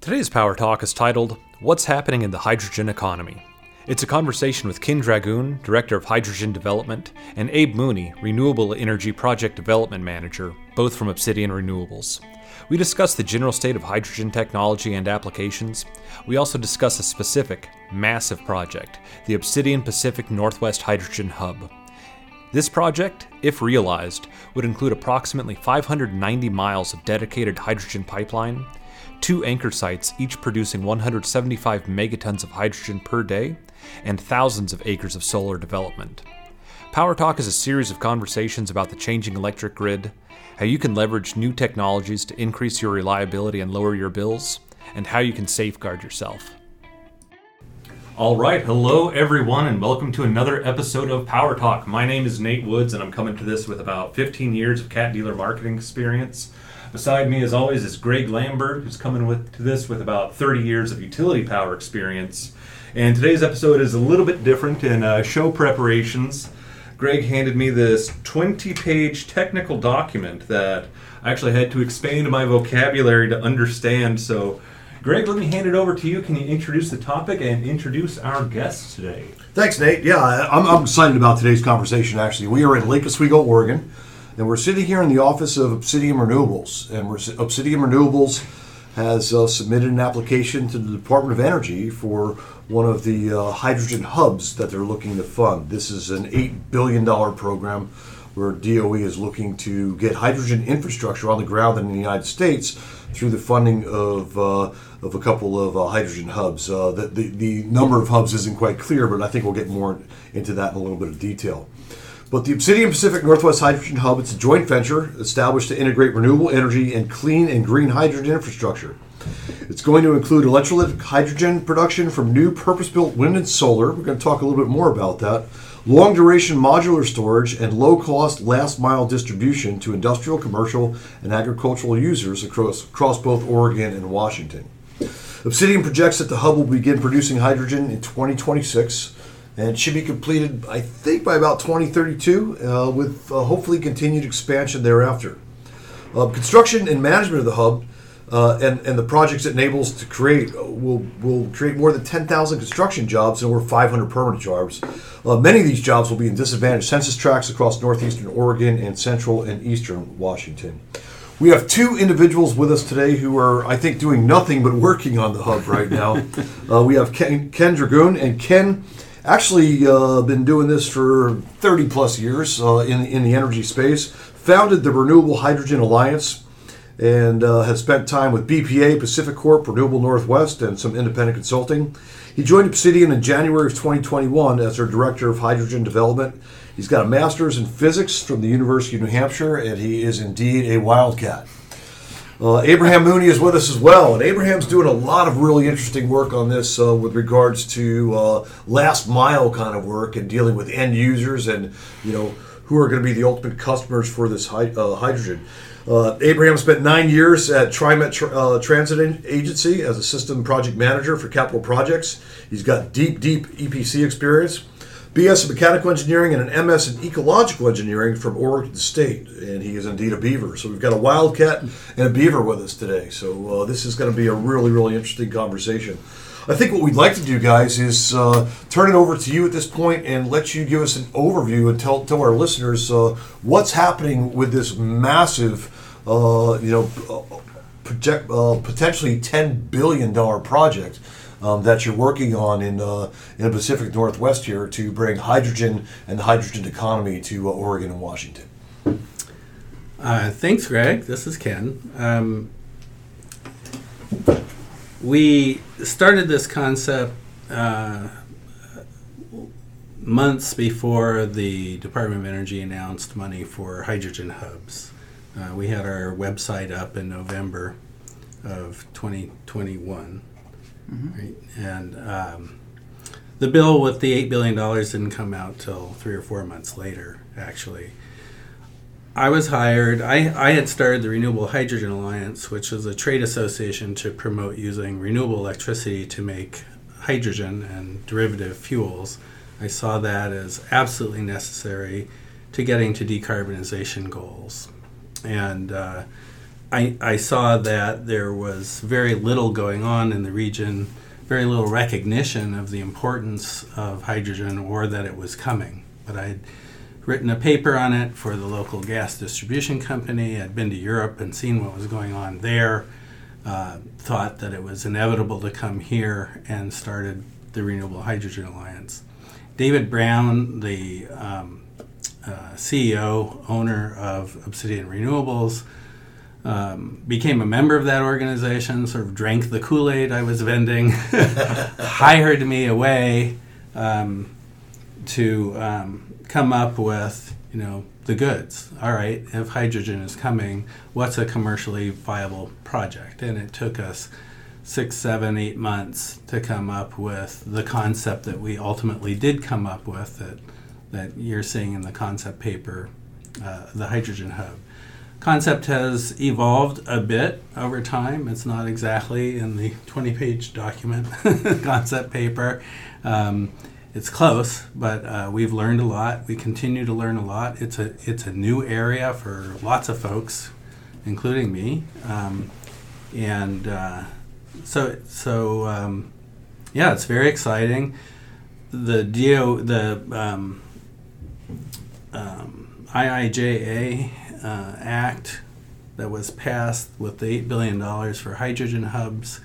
Today's Power Talk is titled What's Happening in the Hydrogen Economy? It's a conversation with Ken Dragoon, Director of Hydrogen Development, and Abe Mooney, Renewable Energy Project Development Manager, both from Obsidian Renewables. We discuss the general state of hydrogen technology and applications. We also discuss a specific, massive project, the Obsidian Pacific Northwest Hydrogen Hub. This project, if realized, would include approximately 590 miles of dedicated hydrogen pipeline, two anchor sites, each producing 175 megatons of hydrogen per day, and thousands of acres of solar development. Power Talk is a series of conversations about the changing electric grid, how you can leverage new technologies to increase your reliability and lower your bills, and how you can safeguard yourself. All right, hello everyone, and welcome to another episode of Power Talk. My name is Nate Woods, and I'm coming to this with about 15 years of cat dealer marketing experience. Beside me, as always, is Greg Lambert, who's coming with to this with about 30 years of utility power experience. And today's episode is a little bit different in uh, show preparations. Greg handed me this 20 page technical document that I actually had to expand my vocabulary to understand. So, Greg, let me hand it over to you. Can you introduce the topic and introduce our guests today? Thanks, Nate. Yeah, I'm, I'm excited about today's conversation, actually. We are in Lake Oswego, Oregon. And we're sitting here in the office of Obsidian Renewables, and we're, Obsidian Renewables has uh, submitted an application to the Department of Energy for one of the uh, hydrogen hubs that they're looking to fund. This is an $8 billion program where DOE is looking to get hydrogen infrastructure on the ground in the United States through the funding of, uh, of a couple of uh, hydrogen hubs. Uh, the, the, the number of hubs isn't quite clear, but I think we'll get more into that in a little bit of detail. But the Obsidian Pacific Northwest Hydrogen Hub, it's a joint venture established to integrate renewable energy and clean and green hydrogen infrastructure. It's going to include electrolytic hydrogen production from new purpose-built wind and solar. We're going to talk a little bit more about that. Long duration modular storage and low cost last mile distribution to industrial, commercial, and agricultural users across, across both Oregon and Washington. Obsidian projects that the hub will begin producing hydrogen in 2026 and should be completed, I think, by about 2032, uh, with uh, hopefully continued expansion thereafter. Uh, construction and management of the hub uh, and, and the projects it enables to create uh, will, will create more than 10,000 construction jobs and over 500 permanent jobs. Uh, many of these jobs will be in disadvantaged census tracts across northeastern Oregon and central and eastern Washington. We have two individuals with us today who are, I think, doing nothing but working on the hub right now. we have Ken, Ken Dragoon, and Ken actually uh, been doing this for 30 plus years uh, in, in the energy space. Founded the Renewable Hydrogen Alliance and uh, has spent time with BPA, PacifiCorp, Renewable Northwest, and some independent consulting. He joined Obsidian in January of 2021 as their Director of Hydrogen Development. He's got a master's in physics from the University of New Hampshire, and he is indeed a wildcat. Uh, Abraham Mooney is with us as well, and Abraham's doing a lot of really interesting work on this uh, with regards to uh, last mile kind of work and dealing with end users and you know who are going to be the ultimate customers for this hy- uh, hydrogen. Uh, Abraham spent nine years at TriMet Tr- uh, Transit Agency as a system project manager for capital projects. He's got deep, deep EPC experience. BS in Mechanical Engineering and an MS in Ecological Engineering from Oregon State, and he is indeed a beaver. So we've got a wildcat and a beaver with us today. So uh, this is going to be a really, really interesting conversation. I think what we'd like to do, guys, is uh, turn it over to you at this point and let you give us an overview and tell, tell our listeners uh, what's happening with this massive, uh, you know, uh, project, uh, potentially $10 billion project um, that you're working on in uh, in the Pacific Northwest here to bring hydrogen and the hydrogen economy to uh, Oregon and Washington. Uh, thanks, Greg. This is Ken. Um, we started this concept uh, months before the Department of Energy announced money for hydrogen hubs. Uh, we had our website up in November of 2021. Mm-hmm. Right? And um, the bill with the $8 billion didn't come out till three or four months later, actually. I was hired, I, I had started the Renewable Hydrogen Alliance, which is a trade association to promote using renewable electricity to make hydrogen and derivative fuels. I saw that as absolutely necessary to getting to decarbonization goals. And uh, I, I saw that there was very little going on in the region, very little recognition of the importance of hydrogen or that it was coming. But I'd written a paper on it for the local gas distribution company. I'd been to Europe and seen what was going on there. Uh, thought that it was inevitable to come here and started the Renewable Hydrogen Alliance. David Brown, the um, uh, CEO, owner of Obsidian Renewables, um, became a member of that organization, sort of drank the Kool Aid I was vending, hired me away um, to um, come up with, you know, the goods. All right, if hydrogen is coming, what's a commercially viable project? And it took us six, seven, eight months to come up with the concept that we ultimately did come up with that, that you're seeing in the concept paper, uh, the hydrogen hub. Concept has evolved a bit over time. It's not exactly in the 20 page document concept paper. Um, it's close, but uh, we've learned a lot. We continue to learn a lot. It's a it's a new area for lots of folks, including me, um, and uh, so so um, yeah, it's very exciting. The DO the um, um IIJA uh, Act that was passed with the eight billion dollars for hydrogen hubs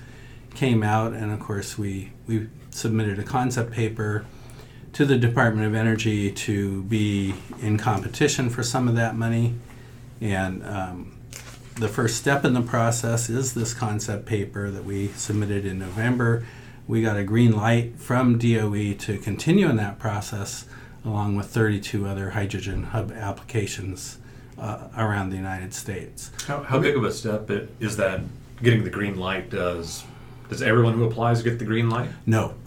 came out, and of course we we submitted a concept paper to the Department of Energy to be in competition for some of that money, and um, the first step in the process is this concept paper that we submitted in November. We got a green light from DOE to continue in that process, along with 32 other hydrogen hub applications uh, around the United States. How, how big of a step it, is that getting the green light does? Does everyone who applies get the green light? No.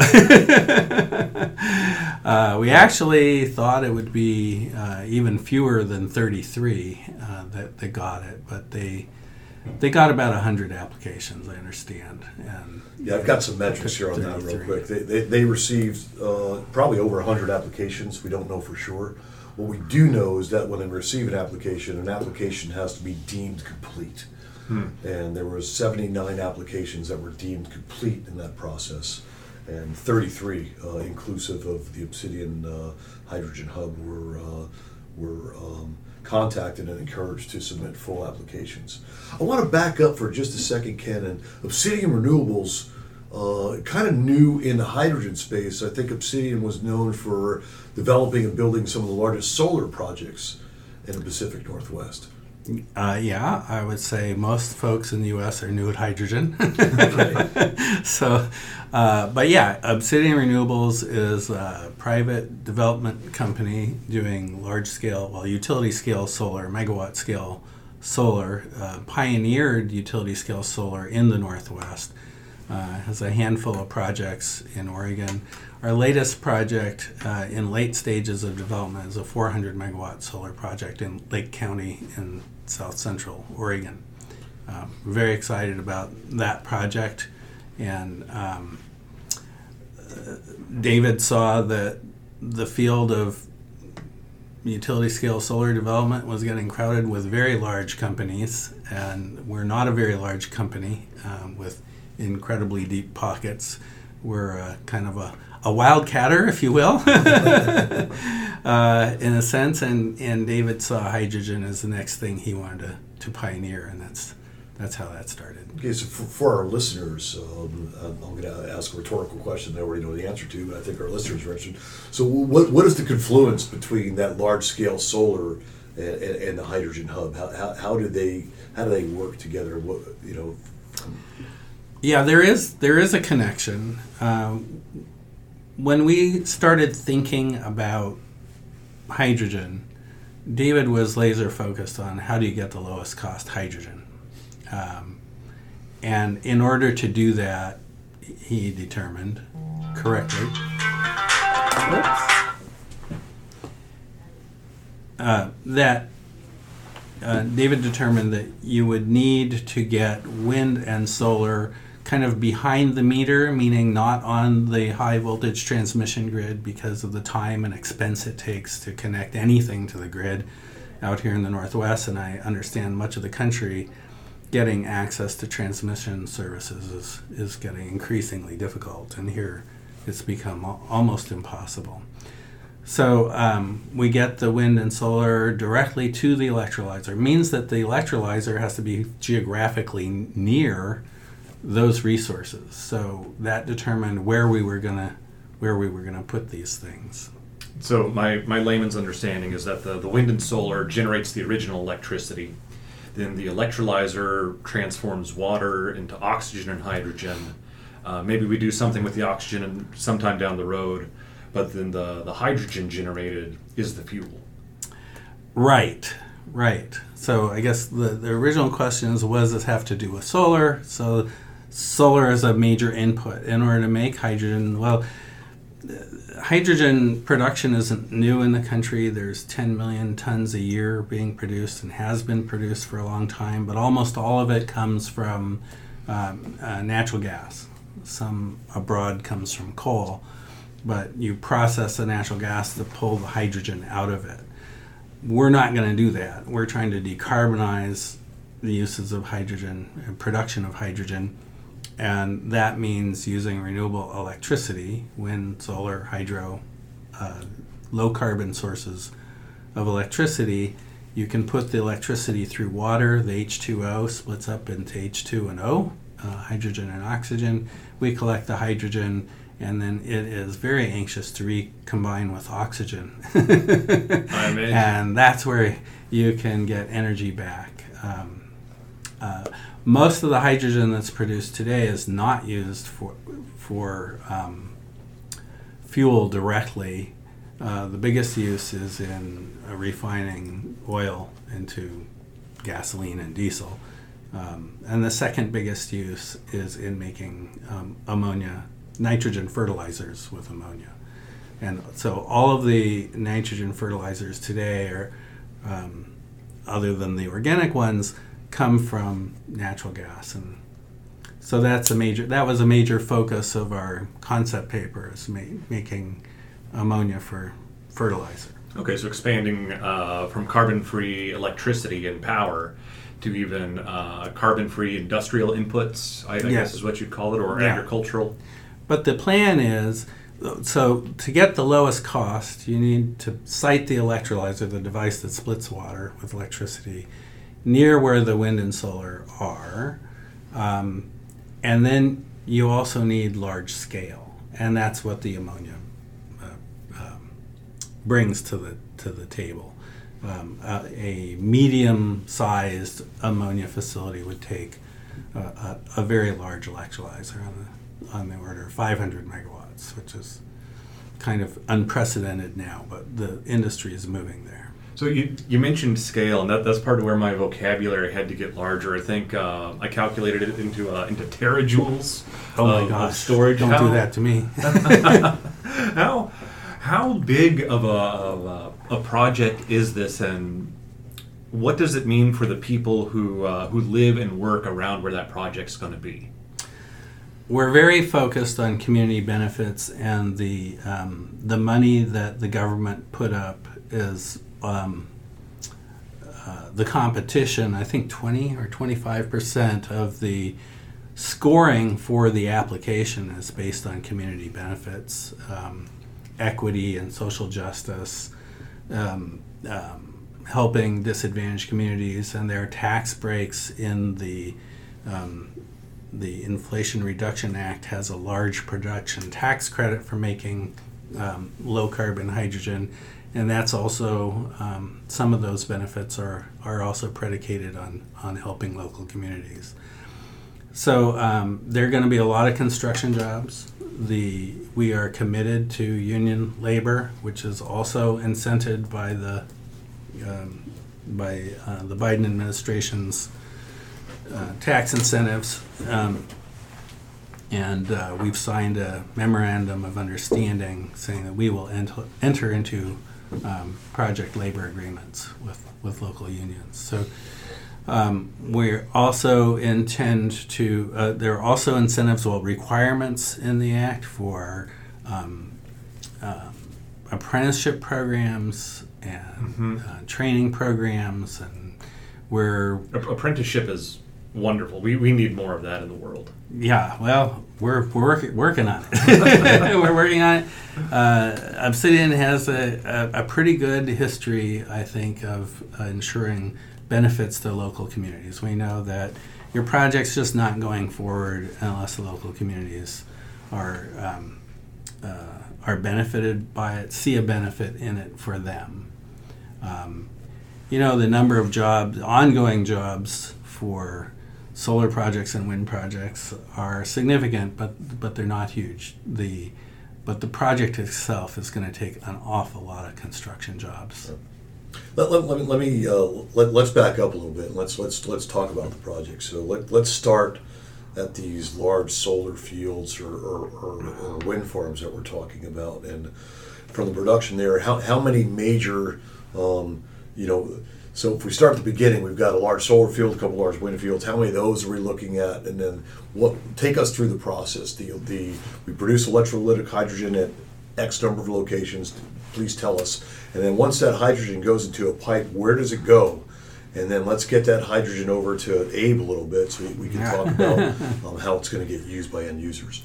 uh, we actually thought it would be uh, even fewer than 33 uh, that, that got it, but they they got about 100 applications, I understand. And yeah, I've got some metrics here on that real quick. They, they, they received uh, probably over 100 applications. We don't know for sure. What we do know is that when they receive an application, an application has to be deemed complete. Hmm. And there were 79 applications that were deemed complete in that process, and 33, uh, inclusive of the Obsidian uh, Hydrogen Hub, were uh, were um, contacted and encouraged to submit full applications. I want to back up for just a second, Ken. And Obsidian Renewables uh, kind of new in the hydrogen space. I think Obsidian was known for developing and building some of the largest solar projects in the Pacific Northwest. Uh, yeah, I would say most folks in the U.S. are new at hydrogen. so, uh, but yeah, Obsidian Renewables is a private development company doing large scale, well, utility scale solar, megawatt scale solar, uh, pioneered utility scale solar in the Northwest uh, has a handful of projects in Oregon. Our latest project uh, in late stages of development is a 400 megawatt solar project in Lake County in south central Oregon. Uh, we're very excited about that project, and um, David saw that the field of utility scale solar development was getting crowded with very large companies, and we're not a very large company um, with incredibly deep pockets. We're uh, kind of a, a wildcatter, if you will, uh, in a sense. And, and David saw hydrogen as the next thing he wanted to, to pioneer, and that's that's how that started. Okay, so for, for our listeners, um, I'm going to ask a rhetorical question they already know the answer to, but I think our listeners are interested. So, what, what is the confluence between that large scale solar and, and, and the hydrogen hub? How, how, how did they how do they work together? What you know? Yeah, there is there is a connection. Um, when we started thinking about hydrogen, David was laser focused on how do you get the lowest cost hydrogen, um, and in order to do that, he determined correctly. Uh, that uh, David determined that you would need to get wind and solar kind of behind the meter, meaning not on the high voltage transmission grid because of the time and expense it takes to connect anything to the grid out here in the Northwest. And I understand much of the country getting access to transmission services is, is getting increasingly difficult, and here it's become al- almost impossible. So um, we get the wind and solar directly to the electrolyzer. It means that the electrolyzer has to be geographically near those resources. So that determined where we were gonna where we were gonna put these things. So my, my layman's understanding is that the, the wind and solar generates the original electricity. Then the electrolyzer transforms water into oxygen and hydrogen. Uh, maybe we do something with the oxygen and sometime down the road, but then the, the hydrogen generated is the fuel. Right, right. So I guess the, the original question is what does this have to do with solar? So solar is a major input in order to make hydrogen. Well, hydrogen production isn't new in the country. There's 10 million tons a year being produced and has been produced for a long time, but almost all of it comes from um, uh, natural gas. Some abroad comes from coal, but you process the natural gas to pull the hydrogen out of it. We're not going to do that. We're trying to decarbonize the uses of hydrogen and production of hydrogen and that means using renewable electricity, wind, solar, hydro, uh, low carbon sources of electricity. You can put the electricity through water. The H2O splits up into H2 and O, uh, hydrogen and oxygen. We collect the hydrogen, and then it is very anxious to recombine with oxygen. and that's where you can get energy back. Um, uh, most of the hydrogen that's produced today is not used for for um, fuel directly. Uh, the biggest use is in uh, refining oil into gasoline and diesel. Um, and the second biggest use is in making um, ammonia, nitrogen fertilizers with ammonia. And so all of the nitrogen fertilizers today are, um, other than the organic ones, come from natural gas and so that's a major that was a major focus of our concept paper is ma- making ammonia for fertilizer okay so expanding uh, from carbon-free electricity and power to even uh, carbon-free industrial inputs i, I yeah. guess is what you'd call it or yeah. agricultural but the plan is so to get the lowest cost you need to site the electrolyzer the device that splits water with electricity near where the wind and solar are. Um, and then you also need large scale, and that's what the ammonia uh, um, brings to the to the table. Um, uh, a medium-sized ammonia facility would take a, a, very large electrolyzer on the on the order of 500 megawatts, which is kind of unprecedented now, but the industry is moving there. So you, you mentioned scale, and that, that's part of where my vocabulary had to get larger. I think uh, I calculated it into uh, into terajoules. Oh my uh, gosh! Storage. Don't how, do that to me. how how big of a, of a, a project is this, and what does it mean for the people who uh, who live and work around where that project's going to be? We're very focused on community benefits, and the um, the money that the government put up is um, uh, the competition, I think 20 or 25 percent of the scoring for the application is based on community benefits, um, equity, and social justice, um, um, helping disadvantaged communities, and there are tax breaks in the um, the Inflation Reduction Act has a large production tax credit for making um, low carbon hydrogen and that's also um, some of those benefits are are also predicated on on helping local communities. So um, there are going to be a lot of construction jobs. The we are committed to union labor, which is also incented by the um, by uh, the Biden administration's uh, tax incentives. Um, and uh, we've signed a memorandum of understanding saying that we will ent- enter into um, project labor agreements with, with local unions. So um, we also intend to, uh, there are also incentives, well, requirements in the Act for um, uh, apprenticeship programs and mm-hmm. uh, training programs. And we're. Apprenticeship is wonderful. We, we need more of that in the world. Yeah, well, we're, we're work, working on it. we're working on it. Uh, Obsidian has a, a, a, pretty good history, I think, of uh, ensuring benefits to local communities. We know that your project's just not going forward unless the local communities are um, uh, are benefited by it, see a benefit in it for them. Um, you know, the number of jobs, ongoing jobs for solar projects and wind projects are significant, but but they're not huge. The but the project itself is going to take an awful lot of construction jobs. Let, let, let me, let, me uh, let, let's back up a little bit. And let's let's let's talk about the project. So let, let's start at these large solar fields or, or, or, or wind farms that we're talking about, and from the production there, how, how many major um, you know so if we start at the beginning, we've got a large solar field, a couple large wind fields. How many of those are we looking at? And then what? Take us through the process. The the we produce electrolytic hydrogen at X number of locations. Please tell us. And then once that hydrogen goes into a pipe, where does it go? And then let's get that hydrogen over to Abe a little bit so we, can talk about um, how it's going to get used by end users.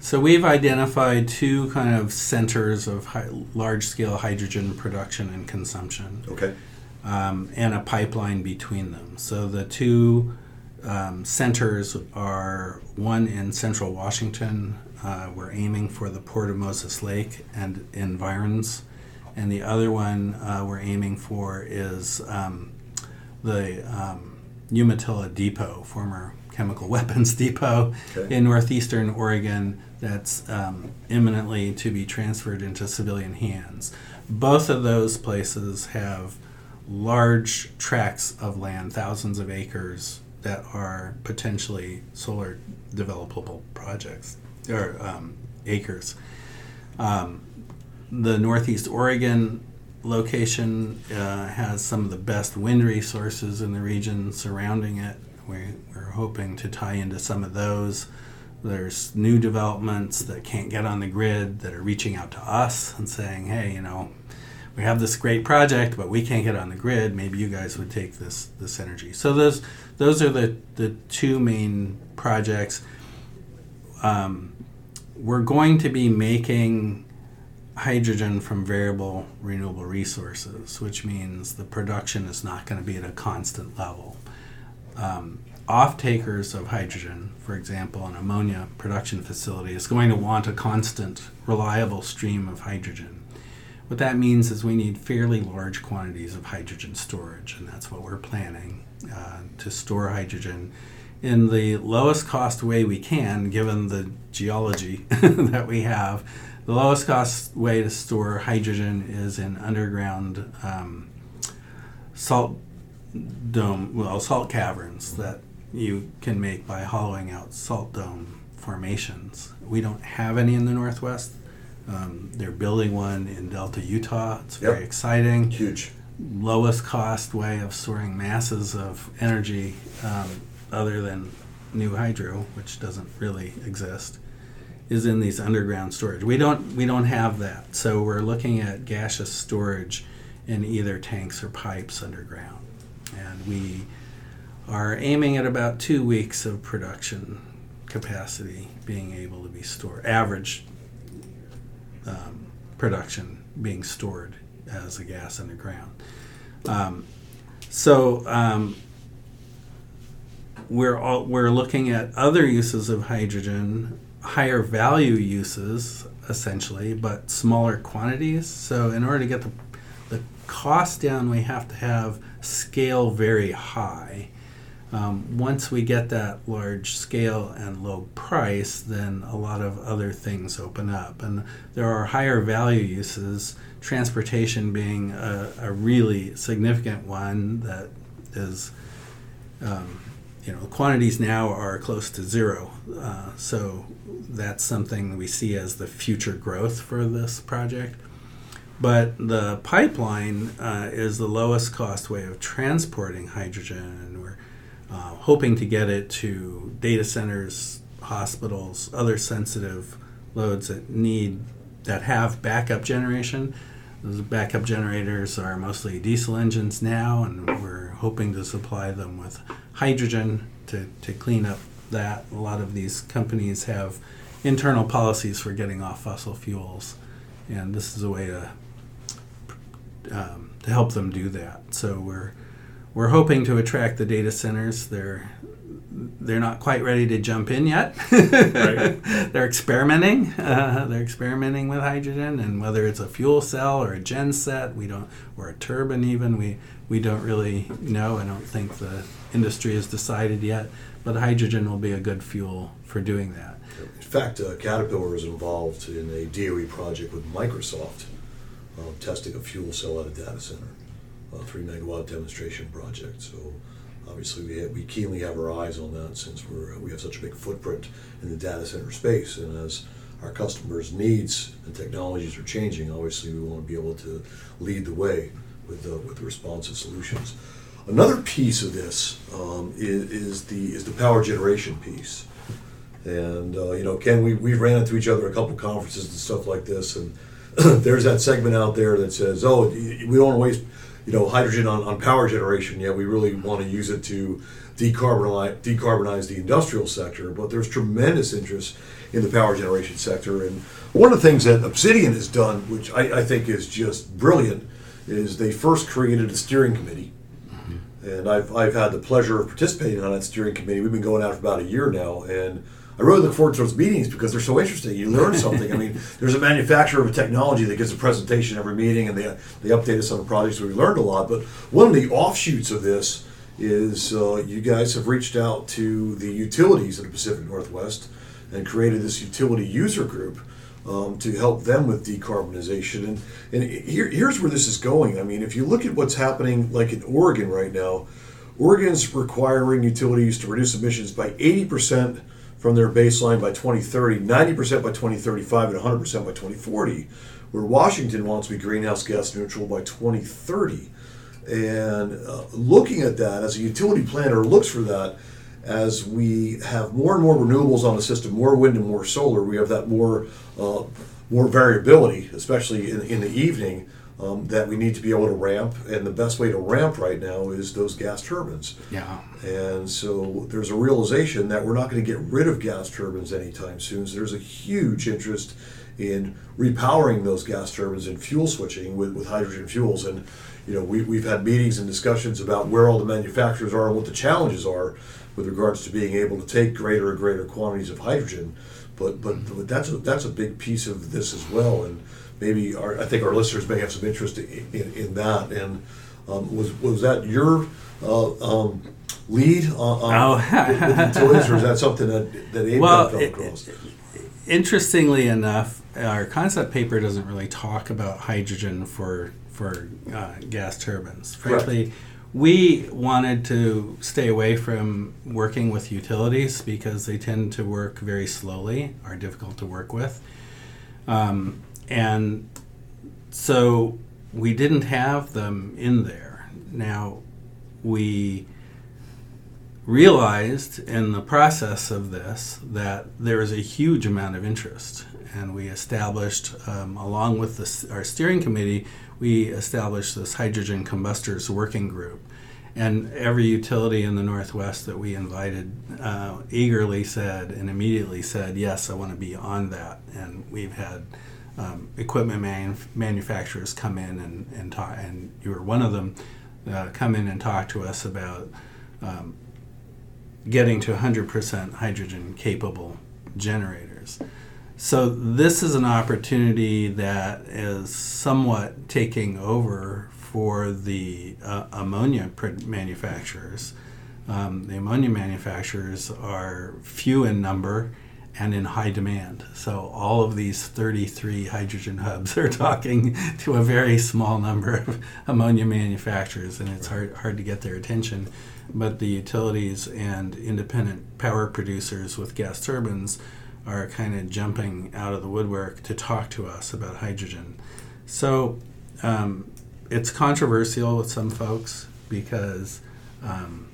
So we've identified two kind of centers of large scale hydrogen production and consumption. Okay um, and a pipeline between them. So the two um, centers are one in central Washington. Uh, we're aiming for the Port of Moses Lake and environs. And the other one uh, we're aiming for is um, the um, Umatilla Depot, former chemical weapons depot okay. in northeastern Oregon, that's um, imminently to be transferred into civilian hands. Both of those places have large tracts of land, thousands of acres, that are potentially solar developable projects or um, acres. Um, the Northeast Oregon location uh, has some of the best wind resources in the region surrounding it. We, we're hoping to tie into some of those. There's new developments that can't get on the grid that are reaching out to us and saying, hey, you know, we have this great project, but we can't get on the grid. Maybe you guys would take this this energy. So those those are the the two main projects. Um, we're going to be making hydrogen from variable renewable resources, which means the production is not going to be at a constant level. Um, off takers of hydrogen, for example, an ammonia production facility, is going to want a constant, reliable stream of hydrogen. What that means is we need fairly large quantities of hydrogen storage, and that's what we're planning uh, to store hydrogen in the lowest cost way we can, given the geology that we have. The lowest cost way to store hydrogen is in underground um, salt dome, well, salt caverns that you can make by hollowing out salt dome formations. We don't have any in the Northwest. Um, they're building one in Delta, Utah. It's very yep. exciting. Huge. Lowest cost way of storing masses of energy um, other than new hydro, which doesn't really exist, is in these underground storage. We don't we don't have that, so we're looking at gaseous storage in either tanks or pipes underground, and we are aiming at about two weeks of production capacity being able to be stored. Average um, production being stored as a gas underground. Um, so um, we're all, we're looking at other uses of hydrogen, higher value uses essentially, but smaller quantities. So in order to get the the cost down, we have to have scale very high. Um, once we get that large scale and low price, then a lot of other things open up. And there are higher value uses, transportation being a, a really significant one that is, um, you know, quantities now are close to zero. Uh, so that's something we see as the future growth for this project. But the pipeline uh, is the lowest cost way of transporting hydrogen uh, hoping to get it to data centers, hospitals, other sensitive loads that need that have backup generation. Those backup generators are mostly diesel engines now, and we're hoping to supply them with hydrogen to, to clean up that. A lot of these companies have internal policies for getting off fossil fuels, and this is a way to um, to help them do that. So we're we're hoping to attract the data centers. They're they're not quite ready to jump in yet. they're experimenting. Uh, they're experimenting with hydrogen, and whether it's a fuel cell or a gen set, we don't, or a turbine even, we we don't really know. I don't think the industry has decided yet. But hydrogen will be a good fuel for doing that. In fact, uh, Caterpillar is involved in a DOE project with Microsoft, uh, testing a fuel cell at a data center, a three megawatt demonstration project. So obviously we, have, we keenly have our eyes on that since we're, we have such a big footprint in the data center space. And as our customers' needs and technologies are changing, obviously we want to be able to lead the way with, uh, with responsive solutions. Another piece of this um, is, is, the is the power generation piece. And uh, you know, Ken, we, we ran into each other a couple conferences and stuff like this, and there's that segment out there that says, "Oh, we don't waste, you know, hydrogen on, on power generation. Yet we really want to use it to decarbonize decarbonize the industrial sector." But there's tremendous interest in the power generation sector, and one of the things that Obsidian has done, which I, I think is just brilliant, is they first created a steering committee mm-hmm. and I've, I've had the pleasure of participating on that steering committee. We've been going out for about a year now, and I really look forward to those meetings because they're so interesting. You learn something. I mean, there's a manufacturer of a technology that gives a presentation every meeting, and they, they update us on the projects. So we learned a lot. But one of the offshoots of this is uh, you guys have reached out to the utilities in the Pacific Northwest and created this utility user group um, to help them with decarbonization. And, and here, here's where this is going. I mean, if you look at what's happening, like in Oregon right now, Oregon's requiring utilities to reduce emissions by 80% from their baseline by 2030, 90% by 2035, and 100% by 2040, where Washington wants to be greenhouse gas neutral by 2030. And uh, looking at that as a utility planner looks for that, as we have more and more renewables on the system, more wind and more solar, we have that more uh, more variability, especially in, in the evening, um, that we need to be able to ramp. And the best way to ramp right now is those gas turbines. Yeah. And so there's a realization that we're not going to get rid of gas turbines anytime soon. So there's a huge interest in repowering those gas turbines and fuel switching with, with hydrogen fuels. And you know, we, we've had meetings and discussions about where all the manufacturers are and what the challenges are with regards to being able to take greater and greater quantities of hydrogen. But but, that's a, that's a big piece of this as well, and maybe our, I think our listeners may have some interest in, in, in that. And um, was was that your uh, um, lead on, on oh. with, with utilities, or is that something that that Abe well, fell across? It, interestingly enough, our concept paper doesn't really talk about hydrogen for for uh, gas turbines. Frankly. Right we wanted to stay away from working with utilities because they tend to work very slowly, are difficult to work with. Um, and so we didn't have them in there. Now, we realized in the process of this that there is a huge amount of interest. And we established, um, along with the, our steering committee, we established this hydrogen combustors working group. And every utility in the Northwest that we invited uh, eagerly said and immediately said, Yes, I want to be on that. And we've had um, equipment man- manufacturers come in and, and talk, and you were one of them, uh, come in and talk to us about um, getting to 100% hydrogen capable generators. So this is an opportunity that is somewhat taking over for the uh, ammonia manufacturers. Um, the ammonia manufacturers are few in number and in high demand. So all of these 33 hydrogen hubs are talking to a very small number of ammonia manufacturers, and it's hard, hard to get their attention. But the utilities and independent power producers with gas turbines are kind of jumping out of the woodwork to talk to us about hydrogen. So um, it's controversial with some folks because um,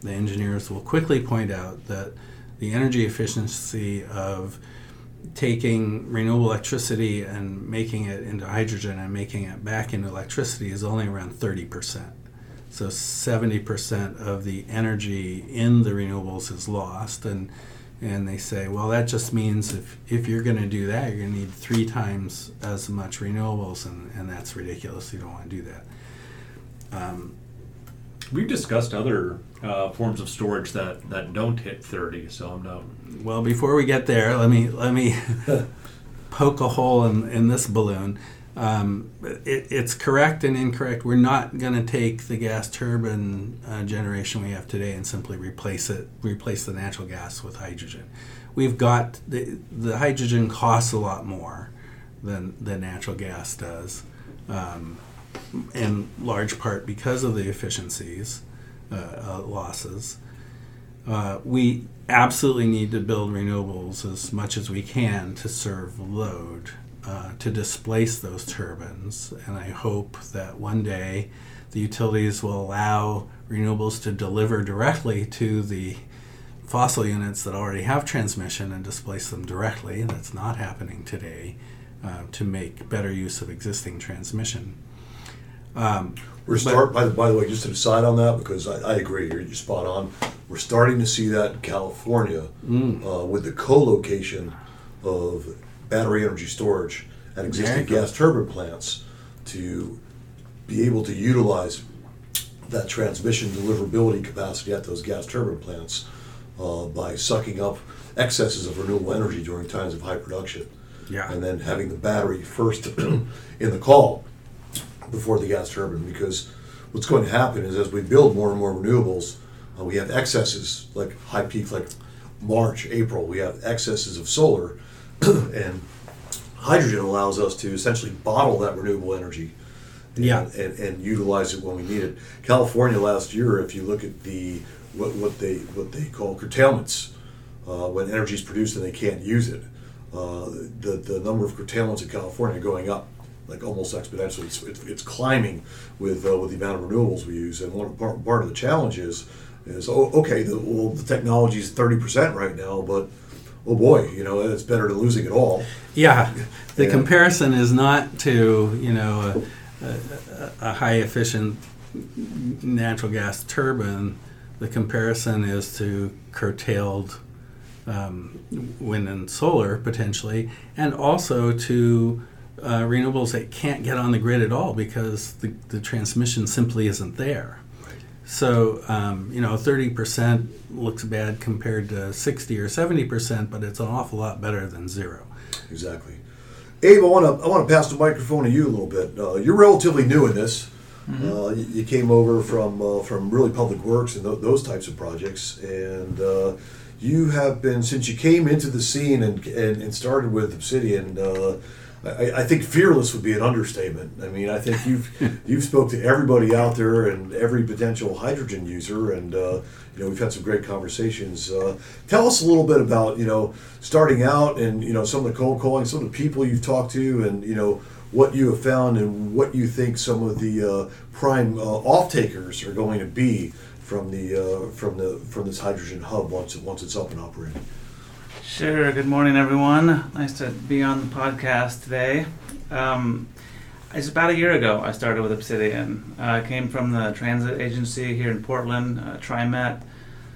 the engineers will quickly point out that the energy efficiency of taking renewable electricity and making it into hydrogen and making it back into electricity is only around 30%. So 70% of the energy in the renewables is lost. And, and they say, well, that just means if, if you're going to do that, you're going to need three times as much renewables, and, and that's ridiculous. You don't want to do that. Um, We've discussed other uh, forms of storage that, that don't hit 30, so I'm not. well, before we get there, let me let me poke a hole in, in this balloon. Um, it, it's correct and incorrect. We're not going to take the gas turbine uh, generation we have today and simply replace it, replace the natural gas with hydrogen. We've got the, the hydrogen costs a lot more than the natural gas does, um, in large part because of the efficiencies uh, uh, losses. Uh, we absolutely need to build renewables as much as we can to serve load uh, to displace those turbines. And I hope that one day the utilities will allow renewables to deliver directly to the fossil units that already have transmission and displace them directly. That's not happening today uh, to make better use of existing transmission. Um, We're start by the, by the way, just to decide on that because I, I agree. You're, you're spot on. We're starting to see that in California uh, with the co-location of battery energy storage at existing go. gas turbine plants to be able to utilize that transmission deliverability capacity at those gas turbine plants uh, by sucking up excesses of renewable energy during times of high production. Yeah. And then having the battery first in the call before the gas turbine because what's going to happen is as we build more and more renewables, uh, we have excesses like high peak like March, April, we have excesses of solar and hydrogen allows us to essentially bottle that renewable energy and, Yeah. and, and utilize it when we need it. California last year, if you look at the what, what they what they call curtailments, uh, when energy is produced and they can't use it, uh, the the number of curtailments in California are going up like almost exponentially. It's, it's, it's climbing with uh, with the amount of renewables we use. And one part, part of the challenge is is oh, okay, the, well the technology is thirty percent right now, but oh boy, you know it's better than losing it all. Yeah, the Yeah. comparison is not to you know a, a, a high efficient natural gas turbine. The comparison is to curtailed um, wind and solar potentially, and also to uh, renewables that can't get on the grid at all because the, the transmission simply isn't there. So, um, you know, 30% looks bad compared to 60 or 70%, but it's an awful lot better than zero. Exactly. Abe, I want to I want to pass the microphone to you a little bit. Uh, you're relatively new in this. Uh, you, you came over from uh, from really public works and th- those types of projects, and uh, you have been since you came into the scene and and, and started with Obsidian. I, I think fearless would be an understatement. I mean, I think you've you've spoke to everybody out there and every potential hydrogen user, and uh, you know we've had some great conversations. Uh, tell us a little bit about you know starting out and you know some of the cold calling, some of the people you've talked to, and you know what you have found and what you think some of the uh, prime uh, off takers are going to be from the uh, from the from this hydrogen hub once it, once it's up and operating. Sure. Good morning, everyone. Nice to be on the podcast today. Um, it's about a year ago I started with Obsidian. Uh, I came from the transit agency here in Portland, uh, TriMet.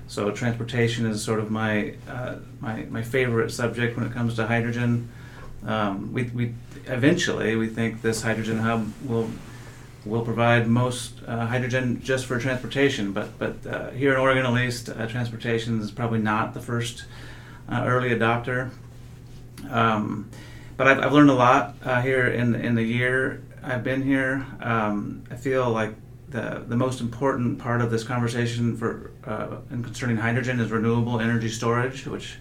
So transportation is sort of my uh, my my favorite subject when it comes to hydrogen. Um, we, we eventually we think this hydrogen hub will will provide most uh, hydrogen just for transportation, but but uh, here in Oregon at least, uh, transportation is probably not the first uh, early adopter. Um, but I've, I've learned a lot uh, here in in the year I've been here. Um, I feel like the the most important part of this conversation for uh, and concerning hydrogen is renewable energy storage, which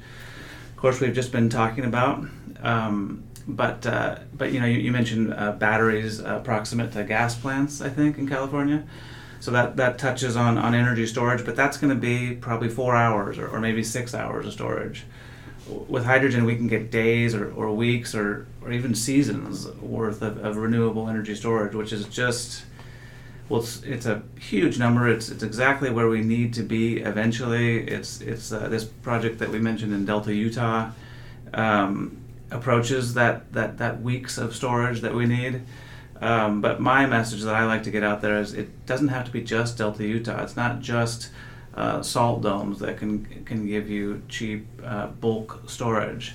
of course we've just been talking about. Um, but uh, but you know you, you mentioned uh, batteries uh, proximate to gas plants, I think in California. So that, that touches on, on energy storage, but that's going to be probably four hours or, or maybe six hours of storage. With hydrogen, we can get days or, or weeks or, or even seasons worth of, of renewable energy storage, which is just, well, it's, it's a huge number. It's, it's exactly where we need to be eventually. It's, it's uh, this project that we mentioned in Delta, Utah, um, approaches that, that, that weeks of storage that we need. Um, but my message that I like to get out there is it doesn't have to be just Delta Utah. It's not just uh, salt domes that can can give you cheap uh, bulk storage.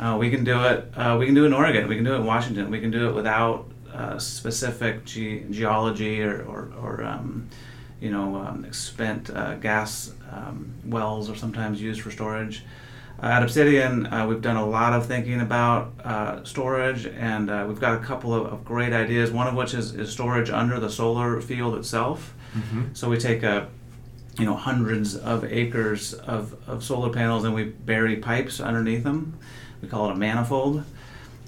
Uh, we can do it. Uh, we can do it in Oregon. We can do it in Washington. We can do it without uh, specific ge- geology or or, or um, you know um, spent uh, gas um, wells are sometimes used for storage. Uh, at Obsidian, uh, we've done a lot of thinking about uh, storage, and uh, we've got a couple of, of, great ideas. One of which is, is storage under the solar field itself. Mm-hmm. So we take a you know hundreds of acres of, of solar panels and we bury pipes underneath them. We call it a manifold.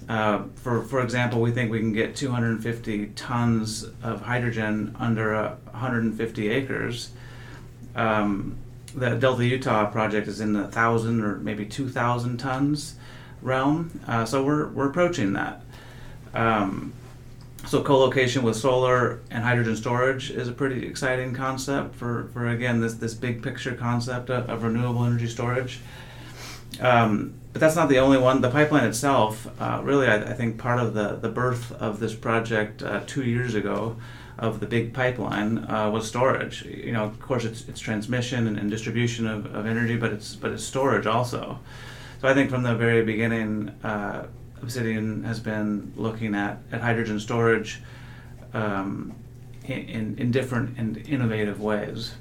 Uh, for, for example we think we can get 250 tons of hydrogen under uh, 150 acres. Um, the delta utah project is in the 1000 or maybe 2000 tons realm. Uh, so we're, we're approaching that. Um, so co-location with solar and hydrogen storage is a pretty exciting concept for, for again this this big picture concept of, of renewable energy storage. Um, but that's not the only one. The pipeline itself, uh, really, I, I, think part of the, the birth of this project uh, two years ago of the big pipeline uh, was storage. You know, of course, it's, it's transmission and, and distribution of, of energy, but it's but it's storage also. So I think from the very beginning uh, Obsidian has been looking at, at hydrogen storage um, in, in different and innovative ways,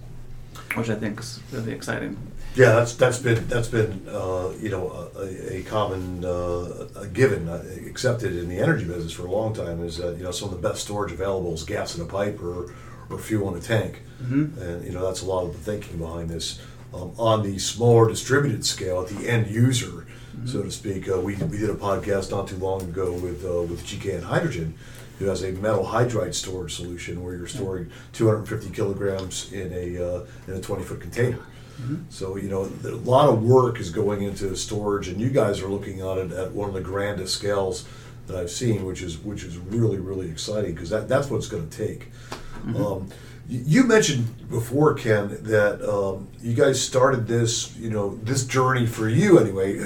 which I think is really exciting. Yeah, that's that's been that's been uh, you know a, a common uh, a given uh, accepted in the energy business for a long time is that you know some of the best storage available is gas in a pipe or or fuel in a tank, mm-hmm. and you know that's a lot of the thinking behind this. Um, on the smaller distributed scale, at the end user, mm-hmm. so to speak. Uh, we, we did a podcast not too long ago with uh, with GKN Hydrogen, who has a metal hydride storage solution where you're storing 250 kilograms in a uh, in a 20 foot container. Mm-hmm. So you know a lot of work is going into storage, and you guys are looking at it at one of the grandest scales that I've seen, which is which is really really exciting because that, that's what it's going to take. Mm-hmm. Um, you mentioned before, Ken, that um, you guys started this, you know, this journey for you anyway.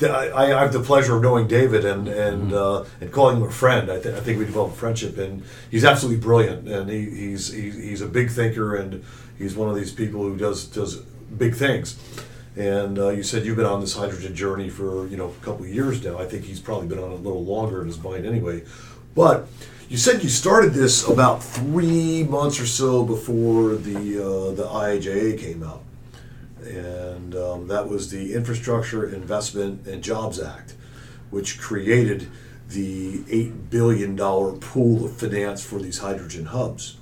I, I have the pleasure of knowing David and and mm-hmm. uh, and calling him a friend. I, th- I think we developed a friendship, and he's absolutely brilliant, and he, he's he, he's a big thinker, and he's one of these people who does does big things. And uh, you said you've been on this hydrogen journey for you know a couple of years now. I think he's probably been on it a little longer in his mind anyway, but you said you started this about three months or so before the uh, the IIJA came out, and um, that was the Infrastructure Investment and Jobs Act, which created the eight billion dollar pool of finance for these hydrogen hubs.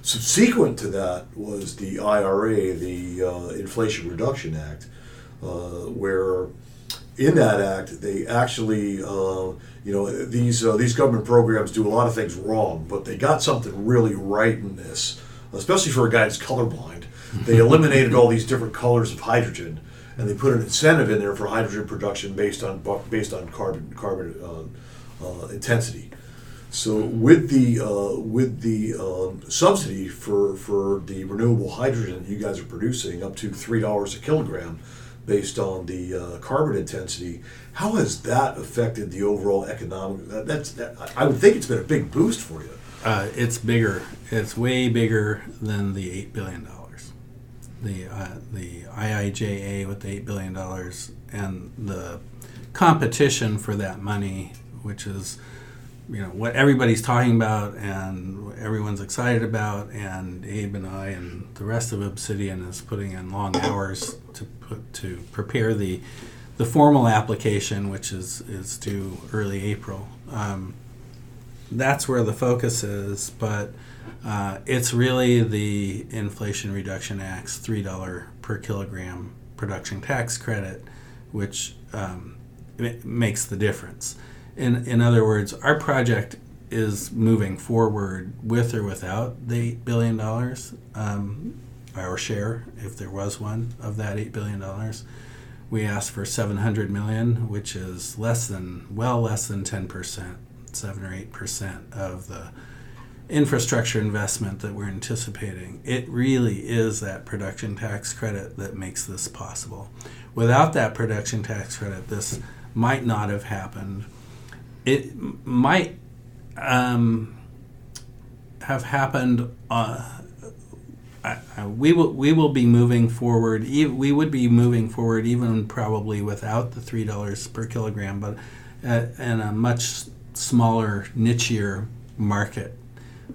Subsequent to that was the IRA, the uh, Inflation Reduction Act, uh, where in that act they actually uh, you know these uh, these government programs do a lot of things wrong, but they got something really right in this, especially for a guy that's colorblind. They eliminated all these different colors of hydrogen, and they put an incentive in there for hydrogen production based on based on carbon carbon uh, uh, intensity. So with the uh, with the um, subsidy for for the renewable hydrogen you guys are producing up to three dollars a kilogram based on the uh, carbon intensity. How has that affected the overall economic? That, that's that, I would think it's been a big boost for you. Uh, it's bigger. It's way bigger than the eight billion dollars. The uh, the IIJA with the eight billion dollars and the competition for that money, which is you know what everybody's talking about and everyone's excited about and abe and i and the rest of obsidian is putting in long hours to put to prepare the the formal application which is is due early april. Um, that's where the focus is but uh, it's really the inflation reduction act's three dollar per kilogram production tax credit which um, makes the difference in, in other words, our project is moving forward with or without the $8 billion, um, our share, if there was one, of that $8 billion. We asked for 700 million, which is less than, well, less than 10%, 7 or 8% of the infrastructure investment that we're anticipating. It really is that production tax credit that makes this possible. Without that production tax credit, this might not have happened it might um, have happened. Uh, I, I, we will we will be moving forward. We would be moving forward even probably without the three dollars per kilogram, but in a much smaller, nichier market.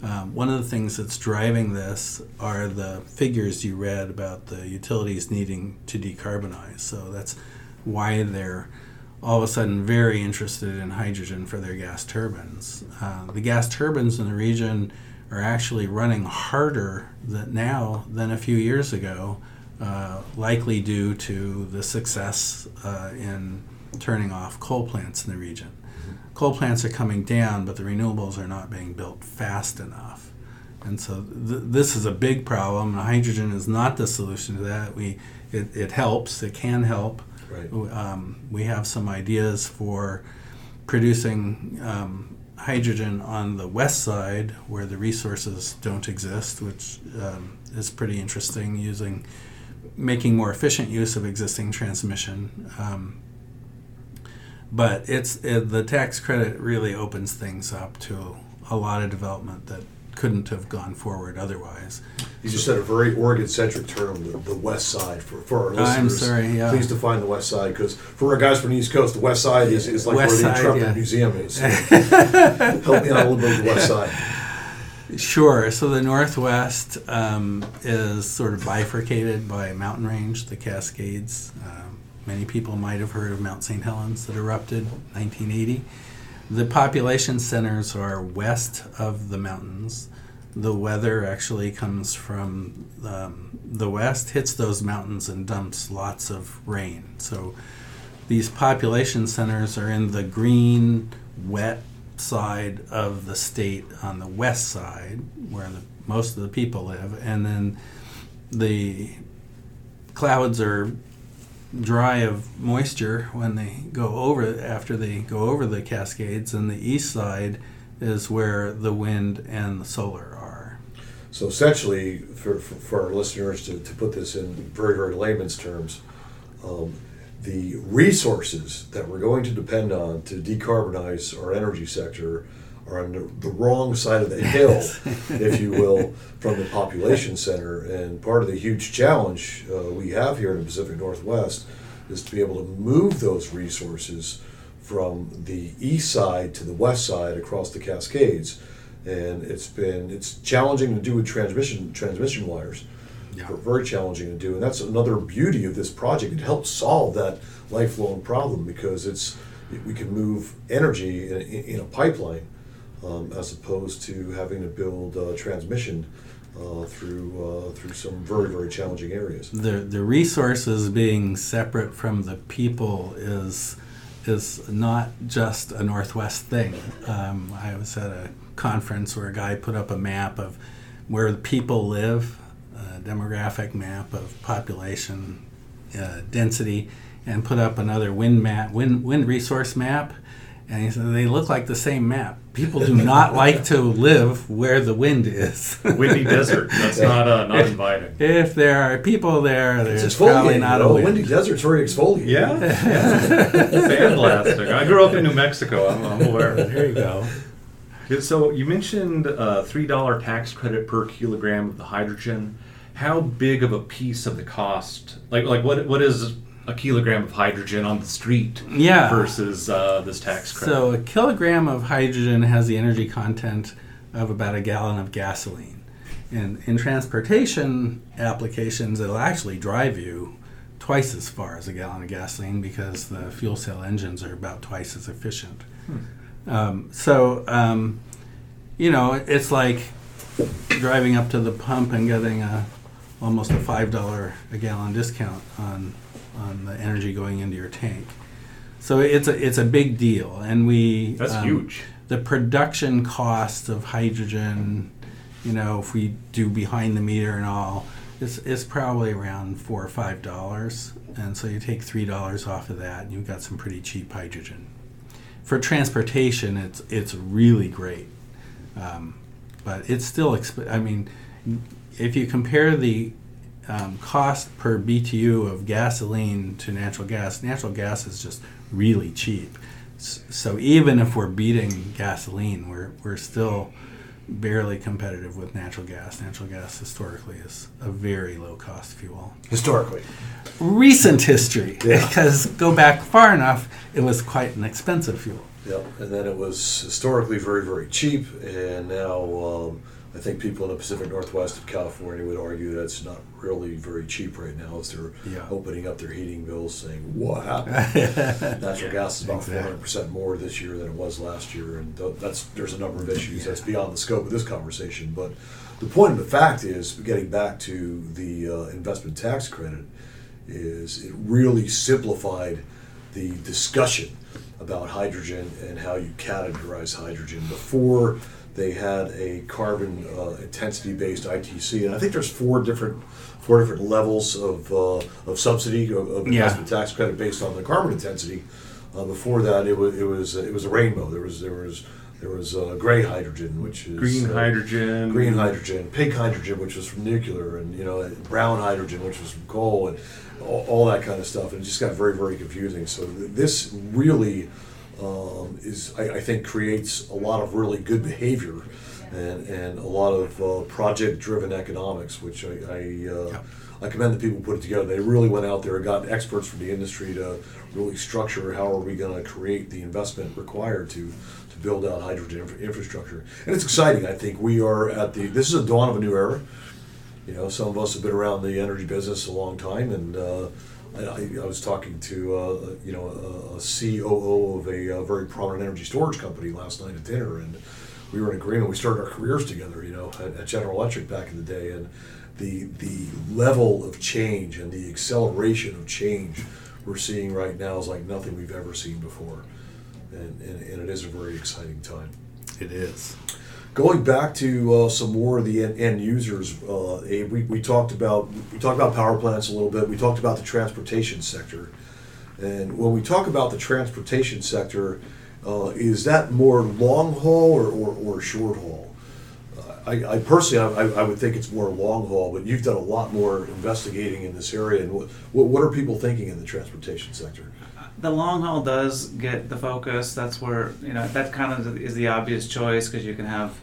Um, one of the things that's driving this are the figures you read about the utilities needing to decarbonize. So that's why they're all of a sudden very interested in hydrogen for their gas turbines. Uh, the gas turbines in the region are actually running harder than now than a few years ago, uh, likely due to the success uh, in turning off coal plants in the region. Coal plants are coming down, but the renewables are not being built fast enough. And so th- this is a big problem. Hydrogen is not the solution to that. We, it, it helps, it can help. Right. Um, we have some ideas for producing um, hydrogen on the west side where the resources don't exist, which um, is pretty interesting using making more efficient use of existing transmission. Um, but it's it, the tax credit really opens things up to a lot of development that couldn't have gone forward otherwise. You just said a very Oregon-centric term, the, the West Side, for, for our listeners. I'm sorry, yeah. Please define the West Side, because for our guys from the East Coast, the West Side is, is like West where the Intrepid yeah. Museum is. Help me out a little bit with the West Side. Sure. So the Northwest um, is sort of bifurcated by a mountain range, the Cascades. Um, many people might have heard of Mount St. Helens that erupted 1980. The population centers are west of the mountains. The weather actually comes from um, the west, hits those mountains, and dumps lots of rain. So these population centers are in the green, wet side of the state on the west side, where the, most of the people live, and then the clouds are dry of moisture when they go over after they go over the Cascades, and the east side is where the wind and the solar. So essentially, for, for, for our listeners to, to put this in very, very layman's terms, um, the resources that we're going to depend on to decarbonize our energy sector are on the, the wrong side of the hill, if you will, from the population center. And part of the huge challenge uh, we have here in the Pacific Northwest is to be able to move those resources from the east side to the west side across the Cascades. And it's been it's challenging to do with transmission transmission wires Yeah. very challenging to do, and that's another beauty of this project. It helps solve that lifelong problem because it's we can move energy in, in a pipeline um, as opposed to having to build uh, transmission uh, through uh, through some very very challenging areas. The the resources being separate from the people is is not just a Northwest thing. Um, I was at a conference where a guy put up a map of where the people live, a demographic map of population uh, density, and put up another wind map, wind wind resource map. And he said they look like the same map. People do not like to live where the wind is. Windy desert. That's not uh, not inviting. If there are people there, there's It's probably exfoliating. not you a know, wind. windy desert's very exfoliating. Yeah, yeah. sandblasting. I grew up in New Mexico. I'm, I'm aware. There you go. So you mentioned uh, three dollar tax credit per kilogram of the hydrogen. How big of a piece of the cost? Like like what what is a kilogram of hydrogen on the street Yeah. versus uh, this tax credit? So a kilogram of hydrogen has the energy content of about a gallon of gasoline. And in transportation applications, it'll actually drive you twice as far as a gallon of gasoline because the fuel cell engines are about twice as efficient. Um, so, um, you know, it's like driving up to the pump and getting a almost a five dollar a gallon discount on on the energy going into your tank. So it's a it's a big deal, and we That's um, huge. The production cost of hydrogen, you know, if we do behind the meter and all, is is probably around four or five dollars, and so you take three dollars off of that, and you've got some pretty cheap hydrogen. For transportation, it's it's really great, um, but it's still. Exp- I mean, if you compare the um, cost per BTU of gasoline to natural gas, natural gas is just really cheap. So even if we're beating gasoline, we're we're still barely competitive with natural gas. Natural gas historically is a very low cost fuel. Historically. Recent history, Yeah. because go back far enough, it was quite an expensive fuel. Yep, and then it was historically very, very cheap, and now um, I think people in the Pacific Northwest of California would argue that's not really very cheap right now as they're Yeah. opening up their heating bills saying, what happened? Natural gas is about Exactly. 400% more this year than it was last year, and th- that's there's a number of issues that's beyond the scope of this conversation. But the point of the fact is, getting back to the uh, investment tax credit, is it really simplified the discussion about hydrogen and how you categorize hydrogen. Before they had a carbon uh, intensity based ITC, and I think there's four different four different levels of, uh, of subsidy of, of Yeah. investment tax credit based on the carbon intensity. Uh, before that, it was it was it was a rainbow. There was there was there was uh, gray hydrogen, which is Green uh, hydrogen. green hydrogen, pink hydrogen, which was from nuclear, and you know, brown hydrogen, which was from coal, and all, all that kind of stuff. And it just got very, very confusing. So th- this really um, is, I, I think, creates a lot of really good behavior and, and a lot of uh, project-driven economics, which I I, uh, I commend the people who put it together. They really went out there and got experts from the industry to really structure how are we going to create the investment required to to build out hydrogen infra- infrastructure. And it's exciting. I think we are at the this is a dawn of a new era. You know, some of us have been around the energy business a long time, and uh, I, I was talking to uh, you know a, a COO of a, uh very prominent energy storage company last night at dinner, and we were in agreement. We started our careers together, you know, at, at General Electric back in the day, and the the level of change and the acceleration of change we're seeing right now is like nothing we've ever seen before, and, and, and it is a very exciting time. It is. Going back to uh, some more of the end, end users, uh, we, we talked about we talked about power plants a little bit. We talked about the transportation sector, and when we talk about the transportation sector, uh, is that more long haul or, or, or short haul? I, I personally, I, I would think it's more long haul, but you've done a lot more investigating in this area. And what, what are people thinking in the transportation sector? The long haul does get the focus. That's where you know that kind of is the obvious choice because you can have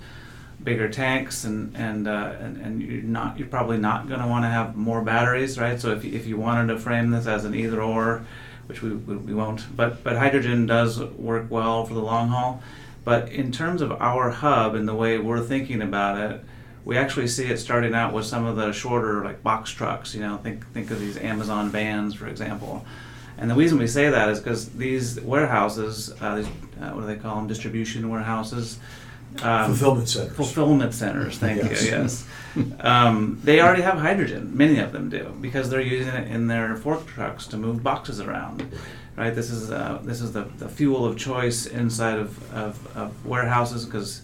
bigger tanks and and uh, and, and you're not you're probably not going to want to have more batteries, right? So if you, if you wanted to frame this as an either or, which we, we, we won't, but but hydrogen does work well for the long haul. But in terms of our hub and the way we're thinking about it, we actually see it starting out with some of the shorter like box trucks. You know, think think of these Amazon vans, for example. And the reason we say that is because these warehouses, uh, these, uh, what do they call them, distribution warehouses, um, Fulfillment centers. fulfillment centers. Thank Yes. you. Yes, um, they already have hydrogen. Many of them do because they're using it in their fork trucks to move boxes around. Right. This is uh, this is the, the fuel of choice inside of, of, of warehouses because.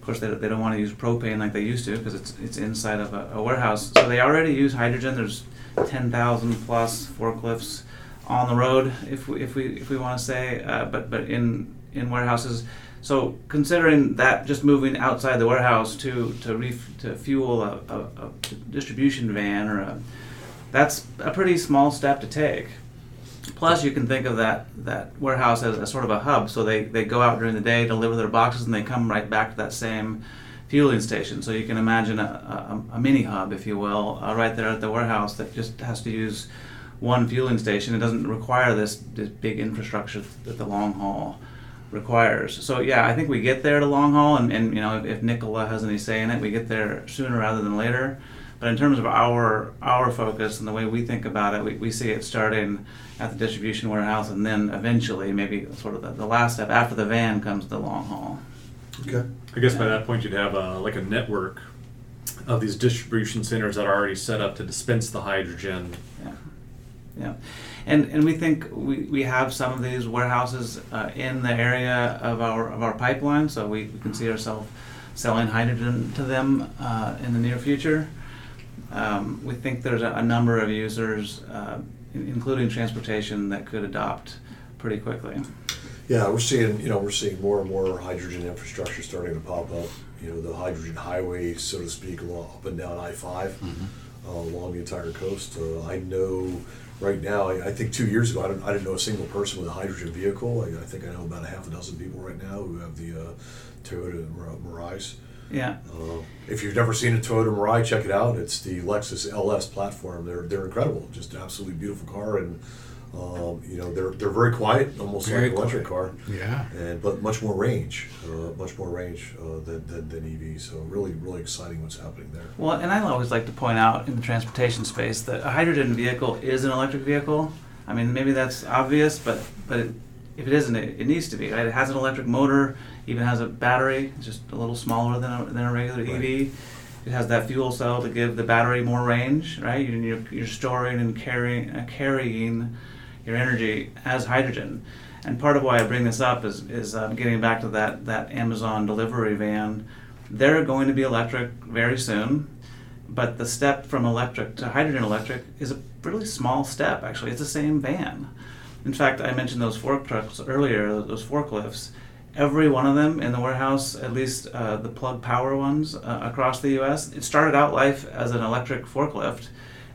Of course, they, they don't want to use propane like they used to because it's, it's inside of a, a warehouse. So they already use hydrogen. There's 10,000 plus forklifts on the road, if we, if we, if we want to say, uh, but, but in, in warehouses. So considering that just moving outside the warehouse to, to, ref, to fuel a, a, a distribution van or a, that's a pretty small step to take. Plus, you can think of that, that warehouse as a sort of a hub. So they, they go out during the day, deliver their boxes, and they come right back to that same fueling station. So you can imagine a, a, a mini hub, if you will, uh, right there at the warehouse that just has to use one fueling station. It doesn't require this, this big infrastructure that the long haul requires. So yeah, I think we get there to long haul, and, and you know if, if Nikola has any say in it, we get there sooner rather than later. But in terms of our our focus and the way we think about it, we, we see it starting at the distribution warehouse, and then eventually maybe sort of the, the last step after the van comes the long haul. Okay. I guess by that point you'd have a, like a network of these distribution centers that are already set up to dispense the hydrogen. Yeah, yeah, and and we think we, we have some of these warehouses uh, in the area of our of our pipeline, so we, we can see ourselves selling hydrogen to them uh, in the near future. Um, we think there's a, a number of users, uh, in- including transportation, that could adopt pretty quickly. Yeah, we're seeing, you know, we're seeing more and more hydrogen infrastructure starting to pop up. You know, the hydrogen highway, so to speak, along, up and down I 5 uh, along the entire coast. Uh, I know right now, I, I think two years ago, I didn't, I didn't know a single person with a hydrogen vehicle. I, I think I know about a half a dozen people right now who have the uh, Toyota Mir- Mirais. Yeah. Uh, if you've never seen a Toyota Mirai, check it out. It's the Lexus LS platform. They're they're incredible. Just an absolutely beautiful car, and um, you know they're they're very quiet, almost Very like an electric car, Yeah. and but much more range, uh, much more range uh, than, than than EVs. So really really exciting what's happening there. Well, and I always like to point out in the transportation space that a hydrogen vehicle is an electric vehicle. I mean, maybe that's obvious, but but it, if it isn't, it, it needs to be. Right? It has an electric motor, even has a battery, it's just a little smaller than a, than a regular Right. EV. It has that fuel cell to give the battery more range, right? You're, you're, you're storing and carrying uh, carrying your energy as hydrogen. And part of why I bring this up is is um, getting back to that that Amazon delivery van. They're going to be electric very soon, but the step from electric to hydrogen electric is a really small step. Actually, it's the same van. In fact, I mentioned those fork trucks earlier, those forklifts. Every one of them in the warehouse, at least uh, the plug power ones uh, across the U.S., it started out life as an electric forklift,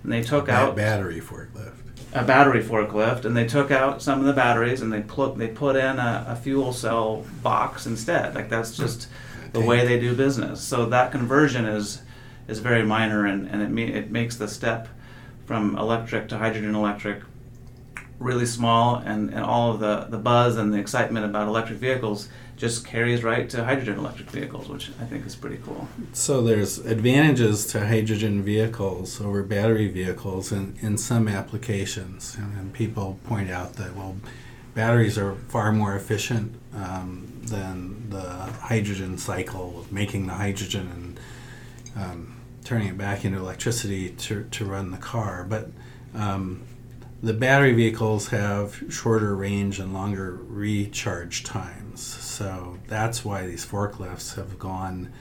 and they took Ba- out battery forklift. A battery forklift, and they took out some of the batteries and they put they put in a, a fuel cell box instead. Like that's just the way they do business. So that conversion is is very minor, and, and it me- it makes the step from electric to hydrogen electric really small, and, and all of the, the buzz and the excitement about electric vehicles just carries right to hydrogen electric vehicles, which I think is pretty cool. So there's advantages to hydrogen vehicles over battery vehicles in, in some applications, and, and people point out that well, batteries are far more efficient um, than the hydrogen cycle of making the hydrogen and um, turning it back into electricity to, to run the car. But um, the battery vehicles have shorter range and longer recharge times. So that's why these forklifts have gone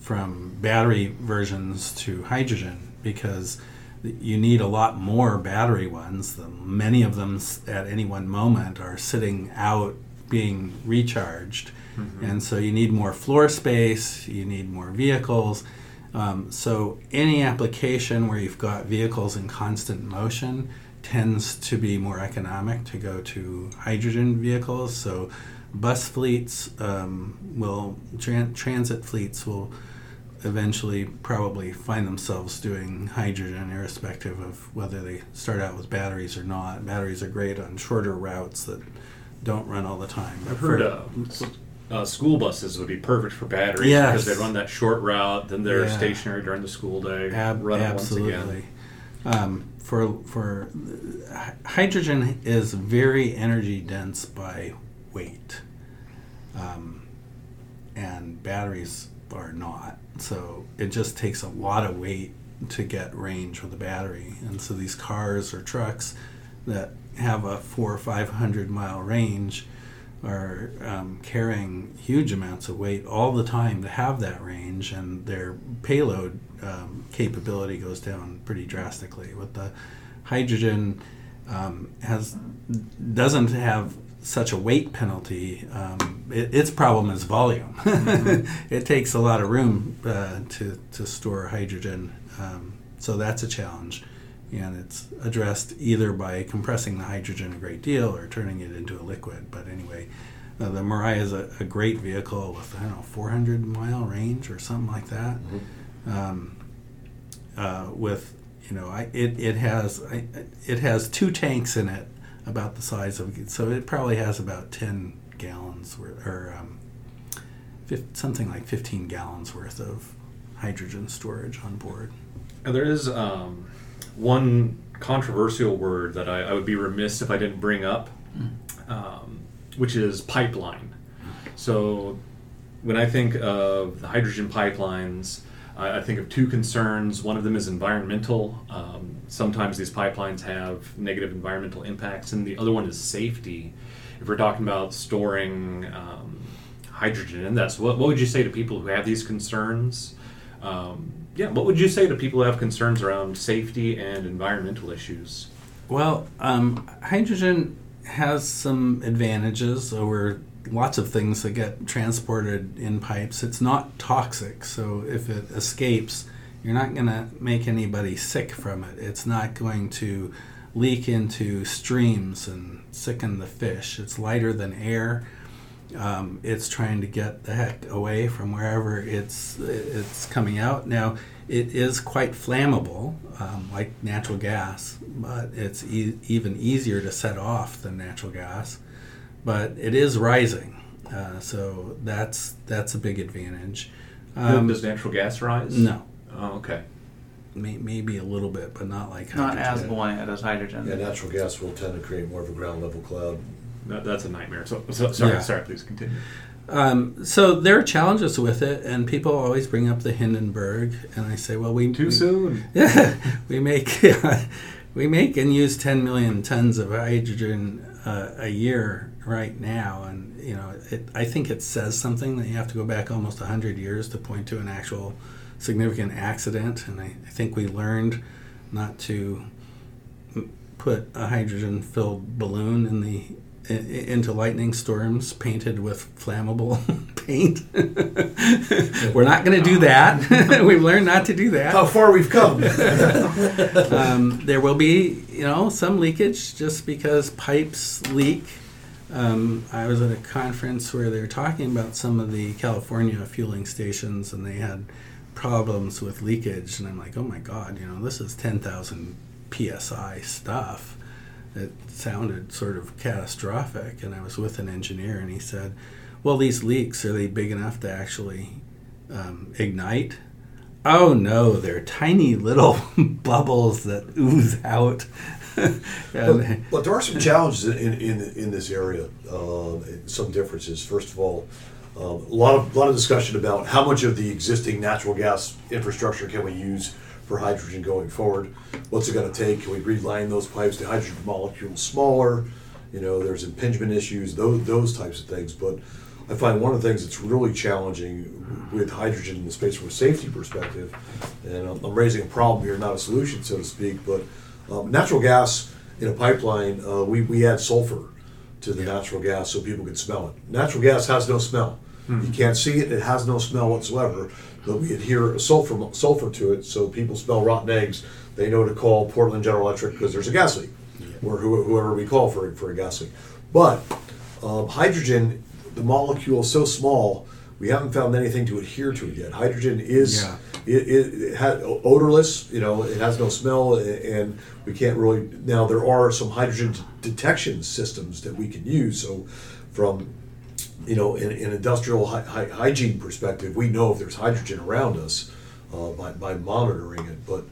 from battery versions to hydrogen because you need a lot more battery ones. Many of them at any one moment are sitting out being recharged. And so you need more floor space, you need more vehicles. Um, so any application where you've got vehicles in constant motion tends to be more economic to go to hydrogen vehicles. So bus fleets um, will, tran- transit fleets will eventually probably find themselves doing hydrogen irrespective of whether they start out with batteries or not. Batteries are great on shorter routes that don't run all the time. But I've heard for- uh, uh, school buses would be perfect for batteries Yes. because they run that short route, then they're Yeah. stationary during the school day, Ab- run absolutely. once again. Um, for for hydrogen is very energy dense by weight, um, and batteries are not. So it just takes a lot of weight to get range with a battery. And so these cars or trucks that have a four or five hundred mile range are um, carrying huge amounts of weight all the time to have that range, and their payload um, capability goes down pretty drastically. With the hydrogen, um, has doesn't have such a weight penalty. Um, it, its problem is volume. it takes a lot of room uh, to to store hydrogen, um, so that's a challenge. And it's addressed either by compressing the hydrogen a great deal or turning it into a liquid. But anyway, uh, the Mirai is a, a great vehicle with I don't know 400 mile range or something like that. Um, uh, with you know, I, it it has I, it has two tanks in it about the size of so it probably has about 10 gallons worth or um, something like 15 gallons worth of hydrogen storage on board. And there is um, one controversial word that I, I would be remiss if I didn't bring up, um, which is pipeline. So when I think of the hydrogen pipelines, I, I think of two concerns. One of them is environmental. Um, sometimes these pipelines have negative environmental impacts, and the other one is safety. If we're talking about storing um, hydrogen in that, so what, what would you say to people who have these concerns? Um, yeah, what would you say to people who have concerns around safety and environmental issues? Well, um, hydrogen has some advantages over lots of things that get transported in pipes. It's not toxic, so if it escapes, you're not going to make anybody sick from it. It's not going to leak into streams and sicken the fish. It's lighter than air. Um, it's trying to get the heck away from wherever it's it's coming out. Now, it is quite flammable, um, like natural gas, but it's e- even easier to set off than natural gas. But it is rising, uh, so that's that's a big advantage. Um, Does natural gas rise? no, Oh, okay. may, maybe a little bit, but not like Not as hydrogen. buoyant as hydrogen. Yeah, natural gas will tend to create more of a ground level cloud. That, that's a nightmare. So, so sorry, Yeah. sorry. Please continue. Um, so there are challenges with it, and people always bring up the Hindenburg, and I say, well, we Too we, soon. Yeah, we make we make and use 10 million tons of hydrogen uh, a year right now, and you know, it, I think it says something that you have to go back almost 100 years to point to an actual significant accident, and I, I think we learned not to put a hydrogen-filled balloon in the into lightning storms painted with flammable paint. We're not going to do that. We've learned not to do that How far we've come. um, there will be, you know, some leakage just because pipes leak. Um, I was at a conference where they were talking about some of the California fueling stations, and they had problems with leakage. And I'm like, oh my god, you know, this is 10,000 psi stuff. It sounded sort of catastrophic. And I was with an engineer, and he said, "Well, these leaks are they big enough to actually um, ignite?" Oh no, they're tiny little bubbles that ooze out. But, but there are some challenges in, in, in this area. Um, some differences. First of all, um, a lot of lot of discussion about how much of the existing natural gas infrastructure can we use for hydrogen going forward. What's it going to take? Can we reline those pipes? The hydrogen molecules smaller. You know, there's impingement issues. Those those types of things. But I find one of the things that's really challenging with hydrogen in the space from a safety perspective, and I'm, I'm raising a problem here, not a solution, so to speak, but um, natural gas in a pipeline, uh, we, we add sulfur to the natural gas so people can smell it. Natural gas has no smell. You can't see it, it has no smell whatsoever, but we adhere sulfur, sulfur to it so people smell rotten eggs. They know to call Portland General Electric because there's a gas leak, or who- whoever we call for, for a gas leak. But um, hydrogen, the molecule is so small, we haven't found anything to adhere to it yet. Hydrogen is Yeah. it, it, it odorless, you know, it has no smell, and we can't really. Now there are some hydrogen detection systems that we can use. So, from you know, in an industrial hy- hy- hygiene perspective, we know if there's hydrogen around us uh, by, by monitoring it. But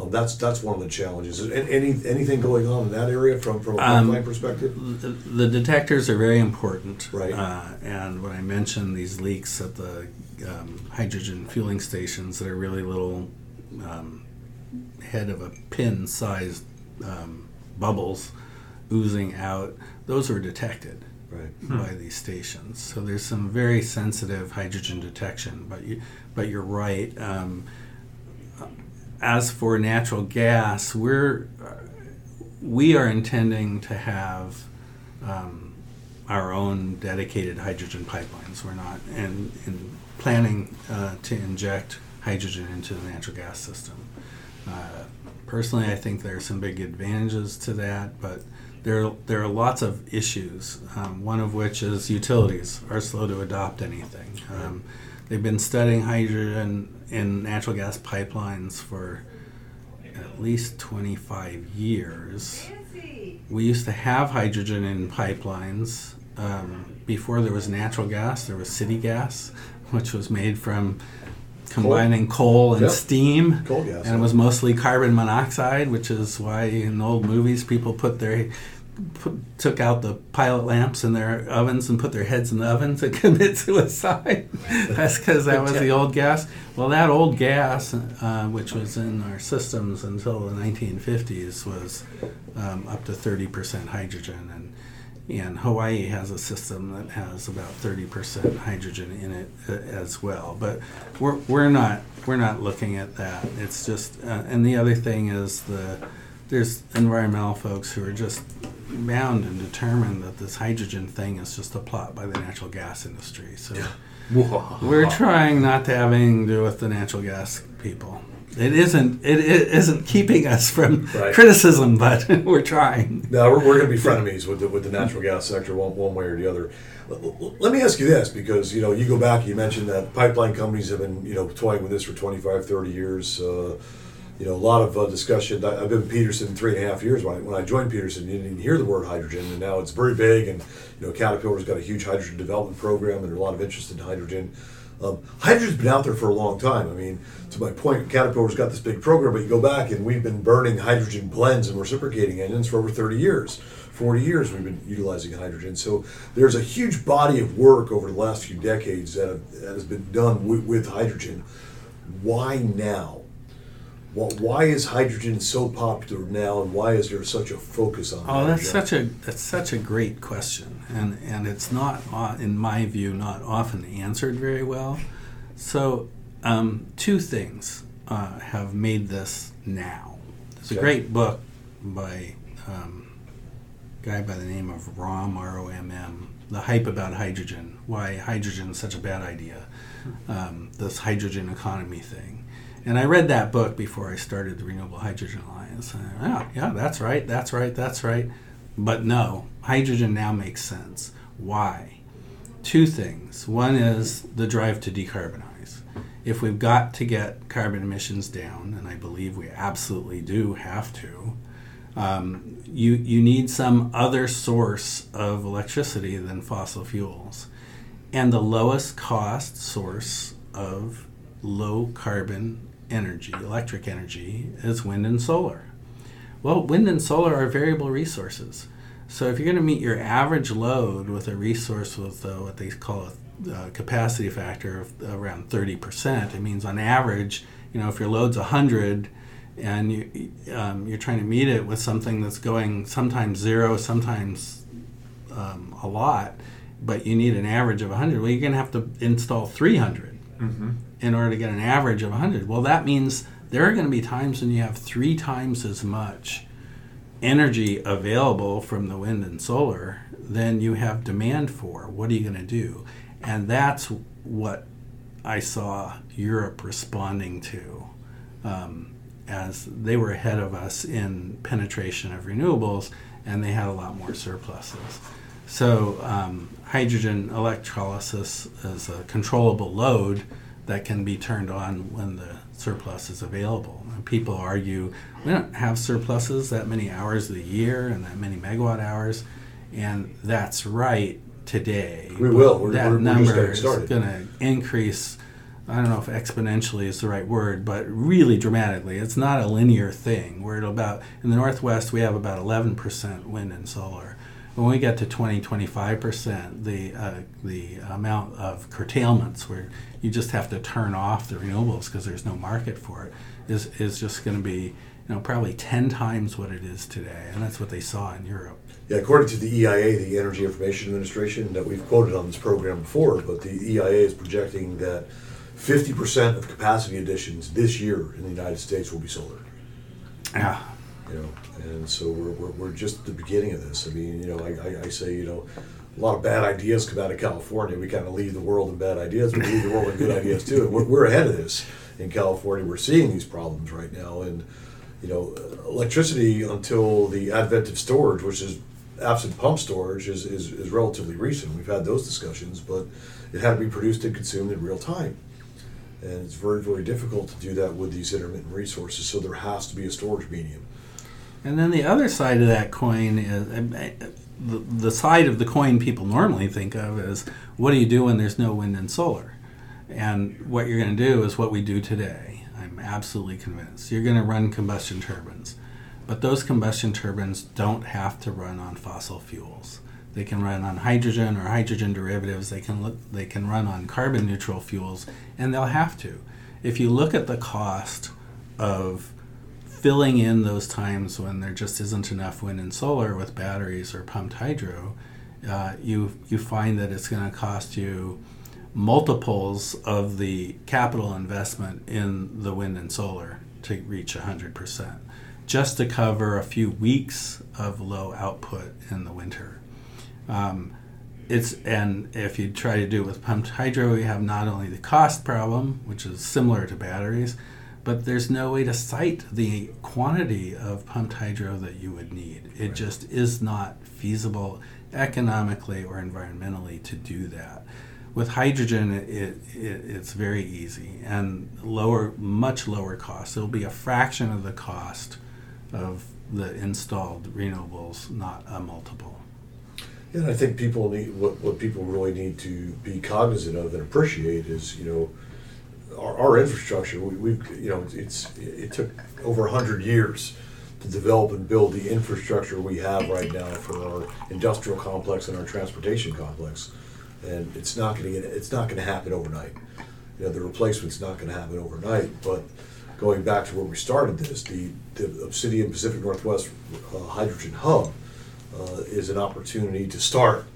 um, that's that's one of the challenges. Any anything going on in that area from from a Um, pipeline perspective? the, the detectors are very important. Right. Uh, and when I mentioned these leaks at the um, hydrogen fueling stations that are really little um, head of a pin sized um, bubbles oozing out, those were detected Right. by these stations. So there's some very sensitive hydrogen detection. But you, but you're right. Um, as for natural gas, we're we are intending to have um, our own dedicated hydrogen pipelines. We're not in, in planning uh, to inject hydrogen into the natural gas system. Uh, personally, I think there are some big advantages to that, but there there are lots of issues. Um, one of which is utilities are slow to adopt anything. Um, they've been studying hydrogen in natural gas pipelines for at least 25 years. We used to have hydrogen in pipelines. Um, before there was natural gas, there was city gas, which was made from combining coal, and Yep. steam. Coal gas, And it was mostly carbon monoxide, which is why in old movies people put their put, took out the pilot lamps in their ovens and put their heads in the oven to commit suicide. That's because that was the old gas. Well, that old gas, uh, which was in our systems until the 1950s, was um, up to 30% hydrogen, and and Hawaii has a system that has about 30% hydrogen in it uh, as well. But we're, we're not we're not looking at that. It's just uh, and the other thing is the there's environmental folks who are just bound and determined that this hydrogen thing is just a plot by the natural gas industry. So we're trying not to have anything to do with the natural gas people. it isn't it, it isn't keeping us from Right. criticism, but we're trying. No, we're, we're going to be frenemies with the, with the natural gas sector one, one way or the other. Let me ask you this, because you know you go back, you mentioned that pipeline companies have been you know toying with this for 25, 30 years. Uh, you know, a lot of uh, discussion. I've been Peterson three and a half years. When I, when I joined Peterson, you didn't hear the word hydrogen, and now it's very big. And you know, Caterpillar's got a huge hydrogen development program, and there's a lot of interest in hydrogen. Um, hydrogen's been out there for a long time. I mean, to my point, Caterpillar's got this big program, but you go back and we've been burning hydrogen blends and reciprocating engines for over 30 years. 40 years we've been utilizing hydrogen. So there's a huge body of work over the last few decades that, have, that has been done with, with hydrogen. Why now? Why, why is hydrogen so popular now, and why is there such a focus on? Oh, that's such a that's such a great question, and and it's not, uh, in my view, not often answered very well. So, um, two things uh, have made this now. There's a great book by um, a guy by the name of Romm R O M M, "The Hype About Hydrogen: Why Hydrogen is Such a Bad Idea." Um, this hydrogen economy thing. And I read that book before I started the Renewable Hydrogen Alliance. And I, yeah, yeah, that's right, that's right, that's right. But no, hydrogen now makes sense. Why? Two things. One is the drive to decarbonize. If we've got to get carbon emissions down, and I believe we absolutely do have to, um, you, you need some other source of electricity than fossil fuels. And the lowest cost source of low carbon energy, electric energy, is wind and solar. Well, wind and solar are variable resources. So if you're going to meet your average load with a resource with uh, what they call a uh, capacity factor of around 30%, it means on average, you know, if your load's 100 and you, um, you're trying to meet it with something that's going sometimes zero, sometimes um, a lot, but you need an average of 100, well, you're going to have to install 300 in order to get an average of 100. Well, that means there are going to be times when you have three times as much energy available from the wind and solar than you have demand for. What are you going to do? And that's what I saw Europe responding to um, as they were ahead of us in penetration of renewables and they had a lot more surpluses. So, um, hydrogen electrolysis is a controllable load that can be turned on when the surplus is available. And people argue we don't have surpluses that many hours of the year and that many megawatt hours, and that's right today. We will. We're- that we're- we're number is going to increase. I don't know if exponentially is the right word, but really dramatically. It's not a linear thing. We're at about in the Northwest we have about 11% wind and solar. When we get to 20, 25%, the uh, the amount of curtailments where you just have to turn off the renewables because there's no market for it is is just going to be you know probably 10 times what it is today, and that's what they saw in Europe. Yeah, according to the EIA, the Energy Information Administration, that we've quoted on this program before, but the EIA is projecting that 50% of capacity additions this year in the United States will be solar. Yeah. You know, and so we're, we're, we're just the beginning of this. I mean, you know, I, I, I say, you know, a lot of bad ideas come out of California. We kind of lead the world in bad ideas, we lead the world in good ideas too. And we're, we're ahead of this in California. We're seeing these problems right now. And, you know, electricity until the advent of storage, which is absent pump storage, is, is, is relatively recent. We've had those discussions, but it had to be produced and consumed in real time. And it's very, very difficult to do that with these intermittent resources. So there has to be a storage medium. And then the other side of that coin is uh, the, the side of the coin people normally think of is what do you do when there's no wind and solar? And what you're going to do is what we do today. I'm absolutely convinced. You're going to run combustion turbines. But those combustion turbines don't have to run on fossil fuels. They can run on hydrogen or hydrogen derivatives. They can look, they can run on carbon neutral fuels, and they'll have to. If you look at the cost of filling in those times when there just isn't enough wind and solar with batteries or pumped hydro, uh, you you find that it's going to cost you multiples of the capital investment in the wind and solar to reach 100%, just to cover a few weeks of low output in the winter. Um, it's and if you try to do it with pumped hydro, you have not only the cost problem, which is similar to batteries, but there's no way to site the quantity of pumped hydro that you would need. It just is not feasible economically or environmentally to do that. With hydrogen, it, it, it's very easy and lower, much lower cost. It'll be a fraction of the cost of the installed renewables, not a multiple. Yeah, and I think people need what, what people really need to be cognizant of and appreciate is you know our, our infrastructure. We, we've you know it's it took over hundred years to develop and build the infrastructure we have right now for our industrial complex and our transportation complex, and it's not going to it's not going to happen overnight. You know the replacement's not going to happen overnight, but going back to where we started this, the, the Obsidian Pacific Northwest uh, Hydrogen Hub uh, is an opportunity to start.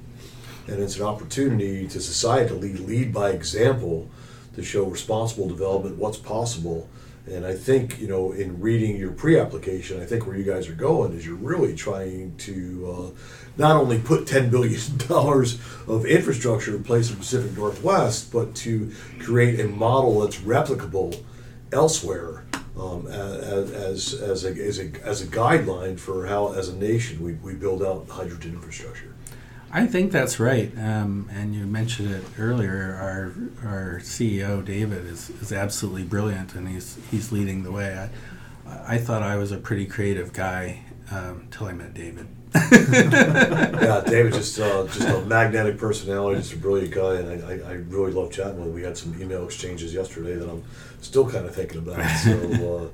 And it's an opportunity to lead, lead by example to show responsible development, what's possible. And I think, you know, in reading your pre application, I think where you guys are going is you're really trying to uh, not only put $10 billion of infrastructure in place in the Pacific Northwest, but to create a model that's replicable elsewhere um, as, as, as, a, as, a, as a guideline for how, as a nation, we, we build out hydrogen infrastructure. I think that's right. Um, and you mentioned it earlier. Our our CEO David is, is absolutely brilliant, and he's he's leading the way. I I thought I was a pretty creative guy um, until I met David. yeah, David just uh, just a magnetic personality, just a brilliant guy, and I, I, I, really love chatting with him. We had some email exchanges yesterday that I'm still kind of thinking about. So uh,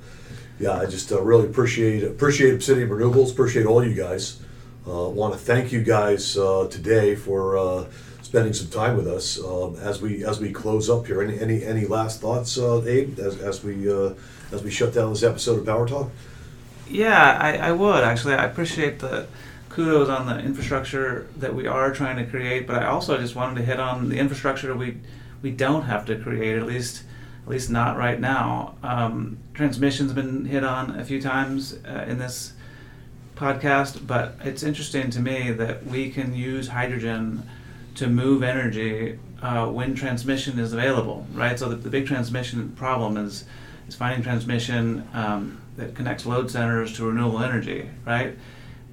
yeah, I just uh, really appreciate appreciate Obsidian Renewables, appreciate all you guys. Uh, Want to thank you guys uh, today for uh, spending some time with us um, as we as we close up here. Any any, any last thoughts, Abe, as, as we as we shut down this episode of Power Talk? Yeah, I, I would actually. I appreciate the kudos on the infrastructure that we are trying to create, but I also just wanted to hit on the infrastructure we we don't have to create at least at least not right now. Um, transmission's been hit on a few times uh, in this podcast, but it's interesting to me that we can use hydrogen to move energy uh, when transmission is available, right? So the, the, big transmission problem is is finding transmission um, that connects load centers to renewable energy, right?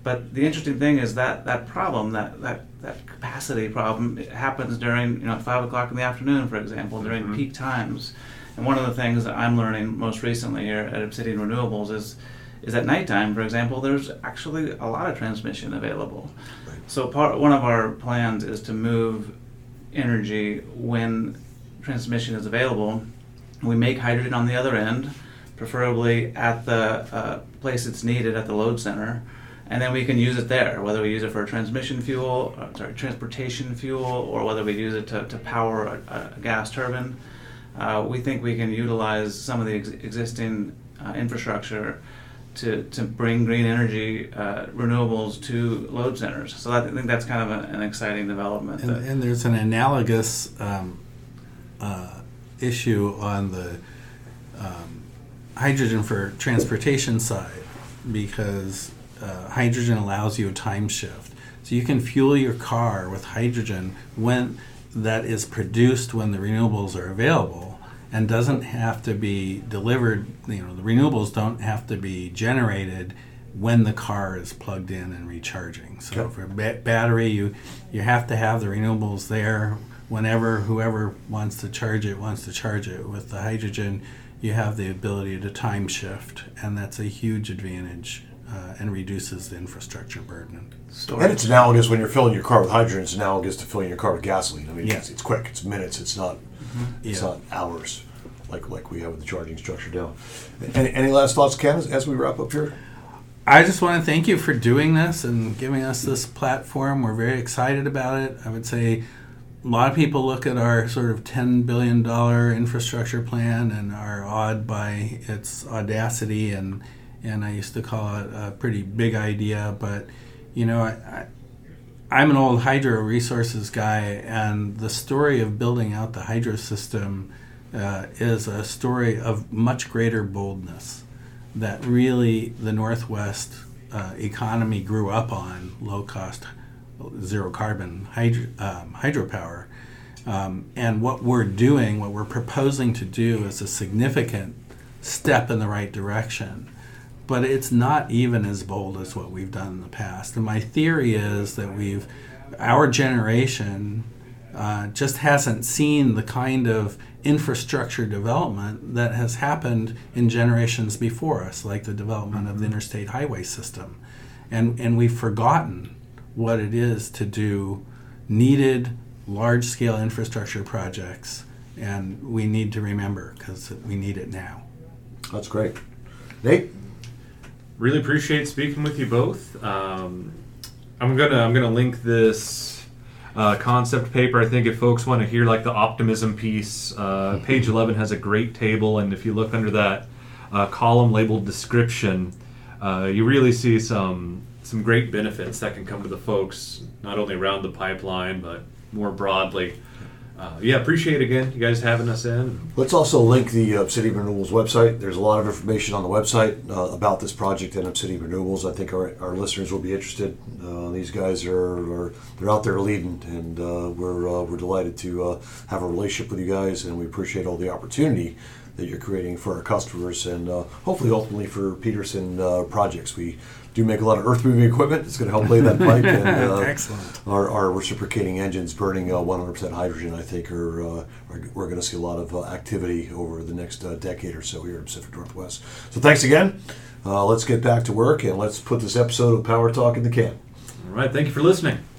But the interesting thing is that that problem, that that, that capacity problem, it happens during you know five o'clock in the afternoon, for example, during mm-hmm. peak times. And one of the things that I'm learning most recently here at Obsidian Renewables is is at nighttime, for example, there's actually a lot of transmission available. Right. So part one of our plans is to move energy when transmission is available. We make hydrogen on the other end, preferably at the uh, place it's needed at the load center and then we can use it there, whether we use it for transmission fuel, uh, sorry, transportation fuel, or whether we use it to, to power a, a gas turbine. Uh, we think we can utilize some of the ex- existing uh, infrastructure to, to bring green energy uh, renewables to load centers. So I think that's kind of a, an exciting development. And, and there's an analogous um, uh, issue on the um, hydrogen for transportation side because uh, hydrogen allows you a time shift. So you can fuel your car with hydrogen when that is produced when the renewables are available and doesn't have to be delivered, you know, the renewables don't have to be generated when the car is plugged in and recharging. So for ba- battery, you you have to have the renewables there whenever whoever wants to charge it wants to charge it. With the hydrogen, you have the ability to time shift, and that's a huge advantage uh, and reduces the infrastructure burden. And it's analogous when you're filling your car with hydrogen. It's analogous to filling your car with gasoline. I mean, yeah. it's, it's quick. It's minutes. It's not. Mm-hmm. It's yeah. not hours, like like we have with the charging structure down. Any, any last thoughts, Ken, as, as we wrap up here? I just want to thank you for doing this and giving us this platform. We're very excited about it. I would say a lot of people look at our sort of $10 billion infrastructure plan and are awed by its audacity and and I used to call it a pretty big idea. But you know, I, I, am an old hydro resources guy, and the story of building out the hydro system uh, is a story of much greater boldness that really the Northwest uh, economy grew up on low cost, zero carbon hydro, um, hydropower. Um, and what we're doing, what we're proposing to do, is a significant step in the right direction. But it's not even as bold as what we've done in the past. And my theory is that we've, our generation, uh, just hasn't seen the kind of infrastructure development that has happened in generations before us, like the development of the interstate highway system. And, and we've forgotten what it is to do needed large scale infrastructure projects. And we need to remember because we need it now. That's great. Nate? Really appreciate speaking with you both. Um, I'm gonna I'm gonna link this uh, concept paper. I think if folks want to hear like the optimism piece, uh, page 11 has a great table, and if you look under that uh, column labeled description, uh, you really see some some great benefits that can come to the folks not only around the pipeline but more broadly. Uh, yeah, appreciate again you guys having us in. Let's also link the uh, Obsidian Renewables website. There's a lot of information on the website uh, about this project and Obsidian Renewables. I think our, our listeners will be interested. Uh, these guys are, are they're out there leading, and uh, we're uh, we're delighted to have a relationship with you guys, and we appreciate all the opportunity that you're creating for our customers and hopefully ultimately for Peterson projects. We do make a lot of earth moving equipment. It's going to help lay that pipe. And, uh, Excellent. Our, our reciprocating engines burning uh, 100% hydrogen, I think, are, uh, are we're going to see a lot of uh, activity over the next uh, decade or so here in Pacific Northwest. So thanks again. Uh, let's get back to work and let's put this episode of Power Talk in the can. All right, thank you for listening. Thank you.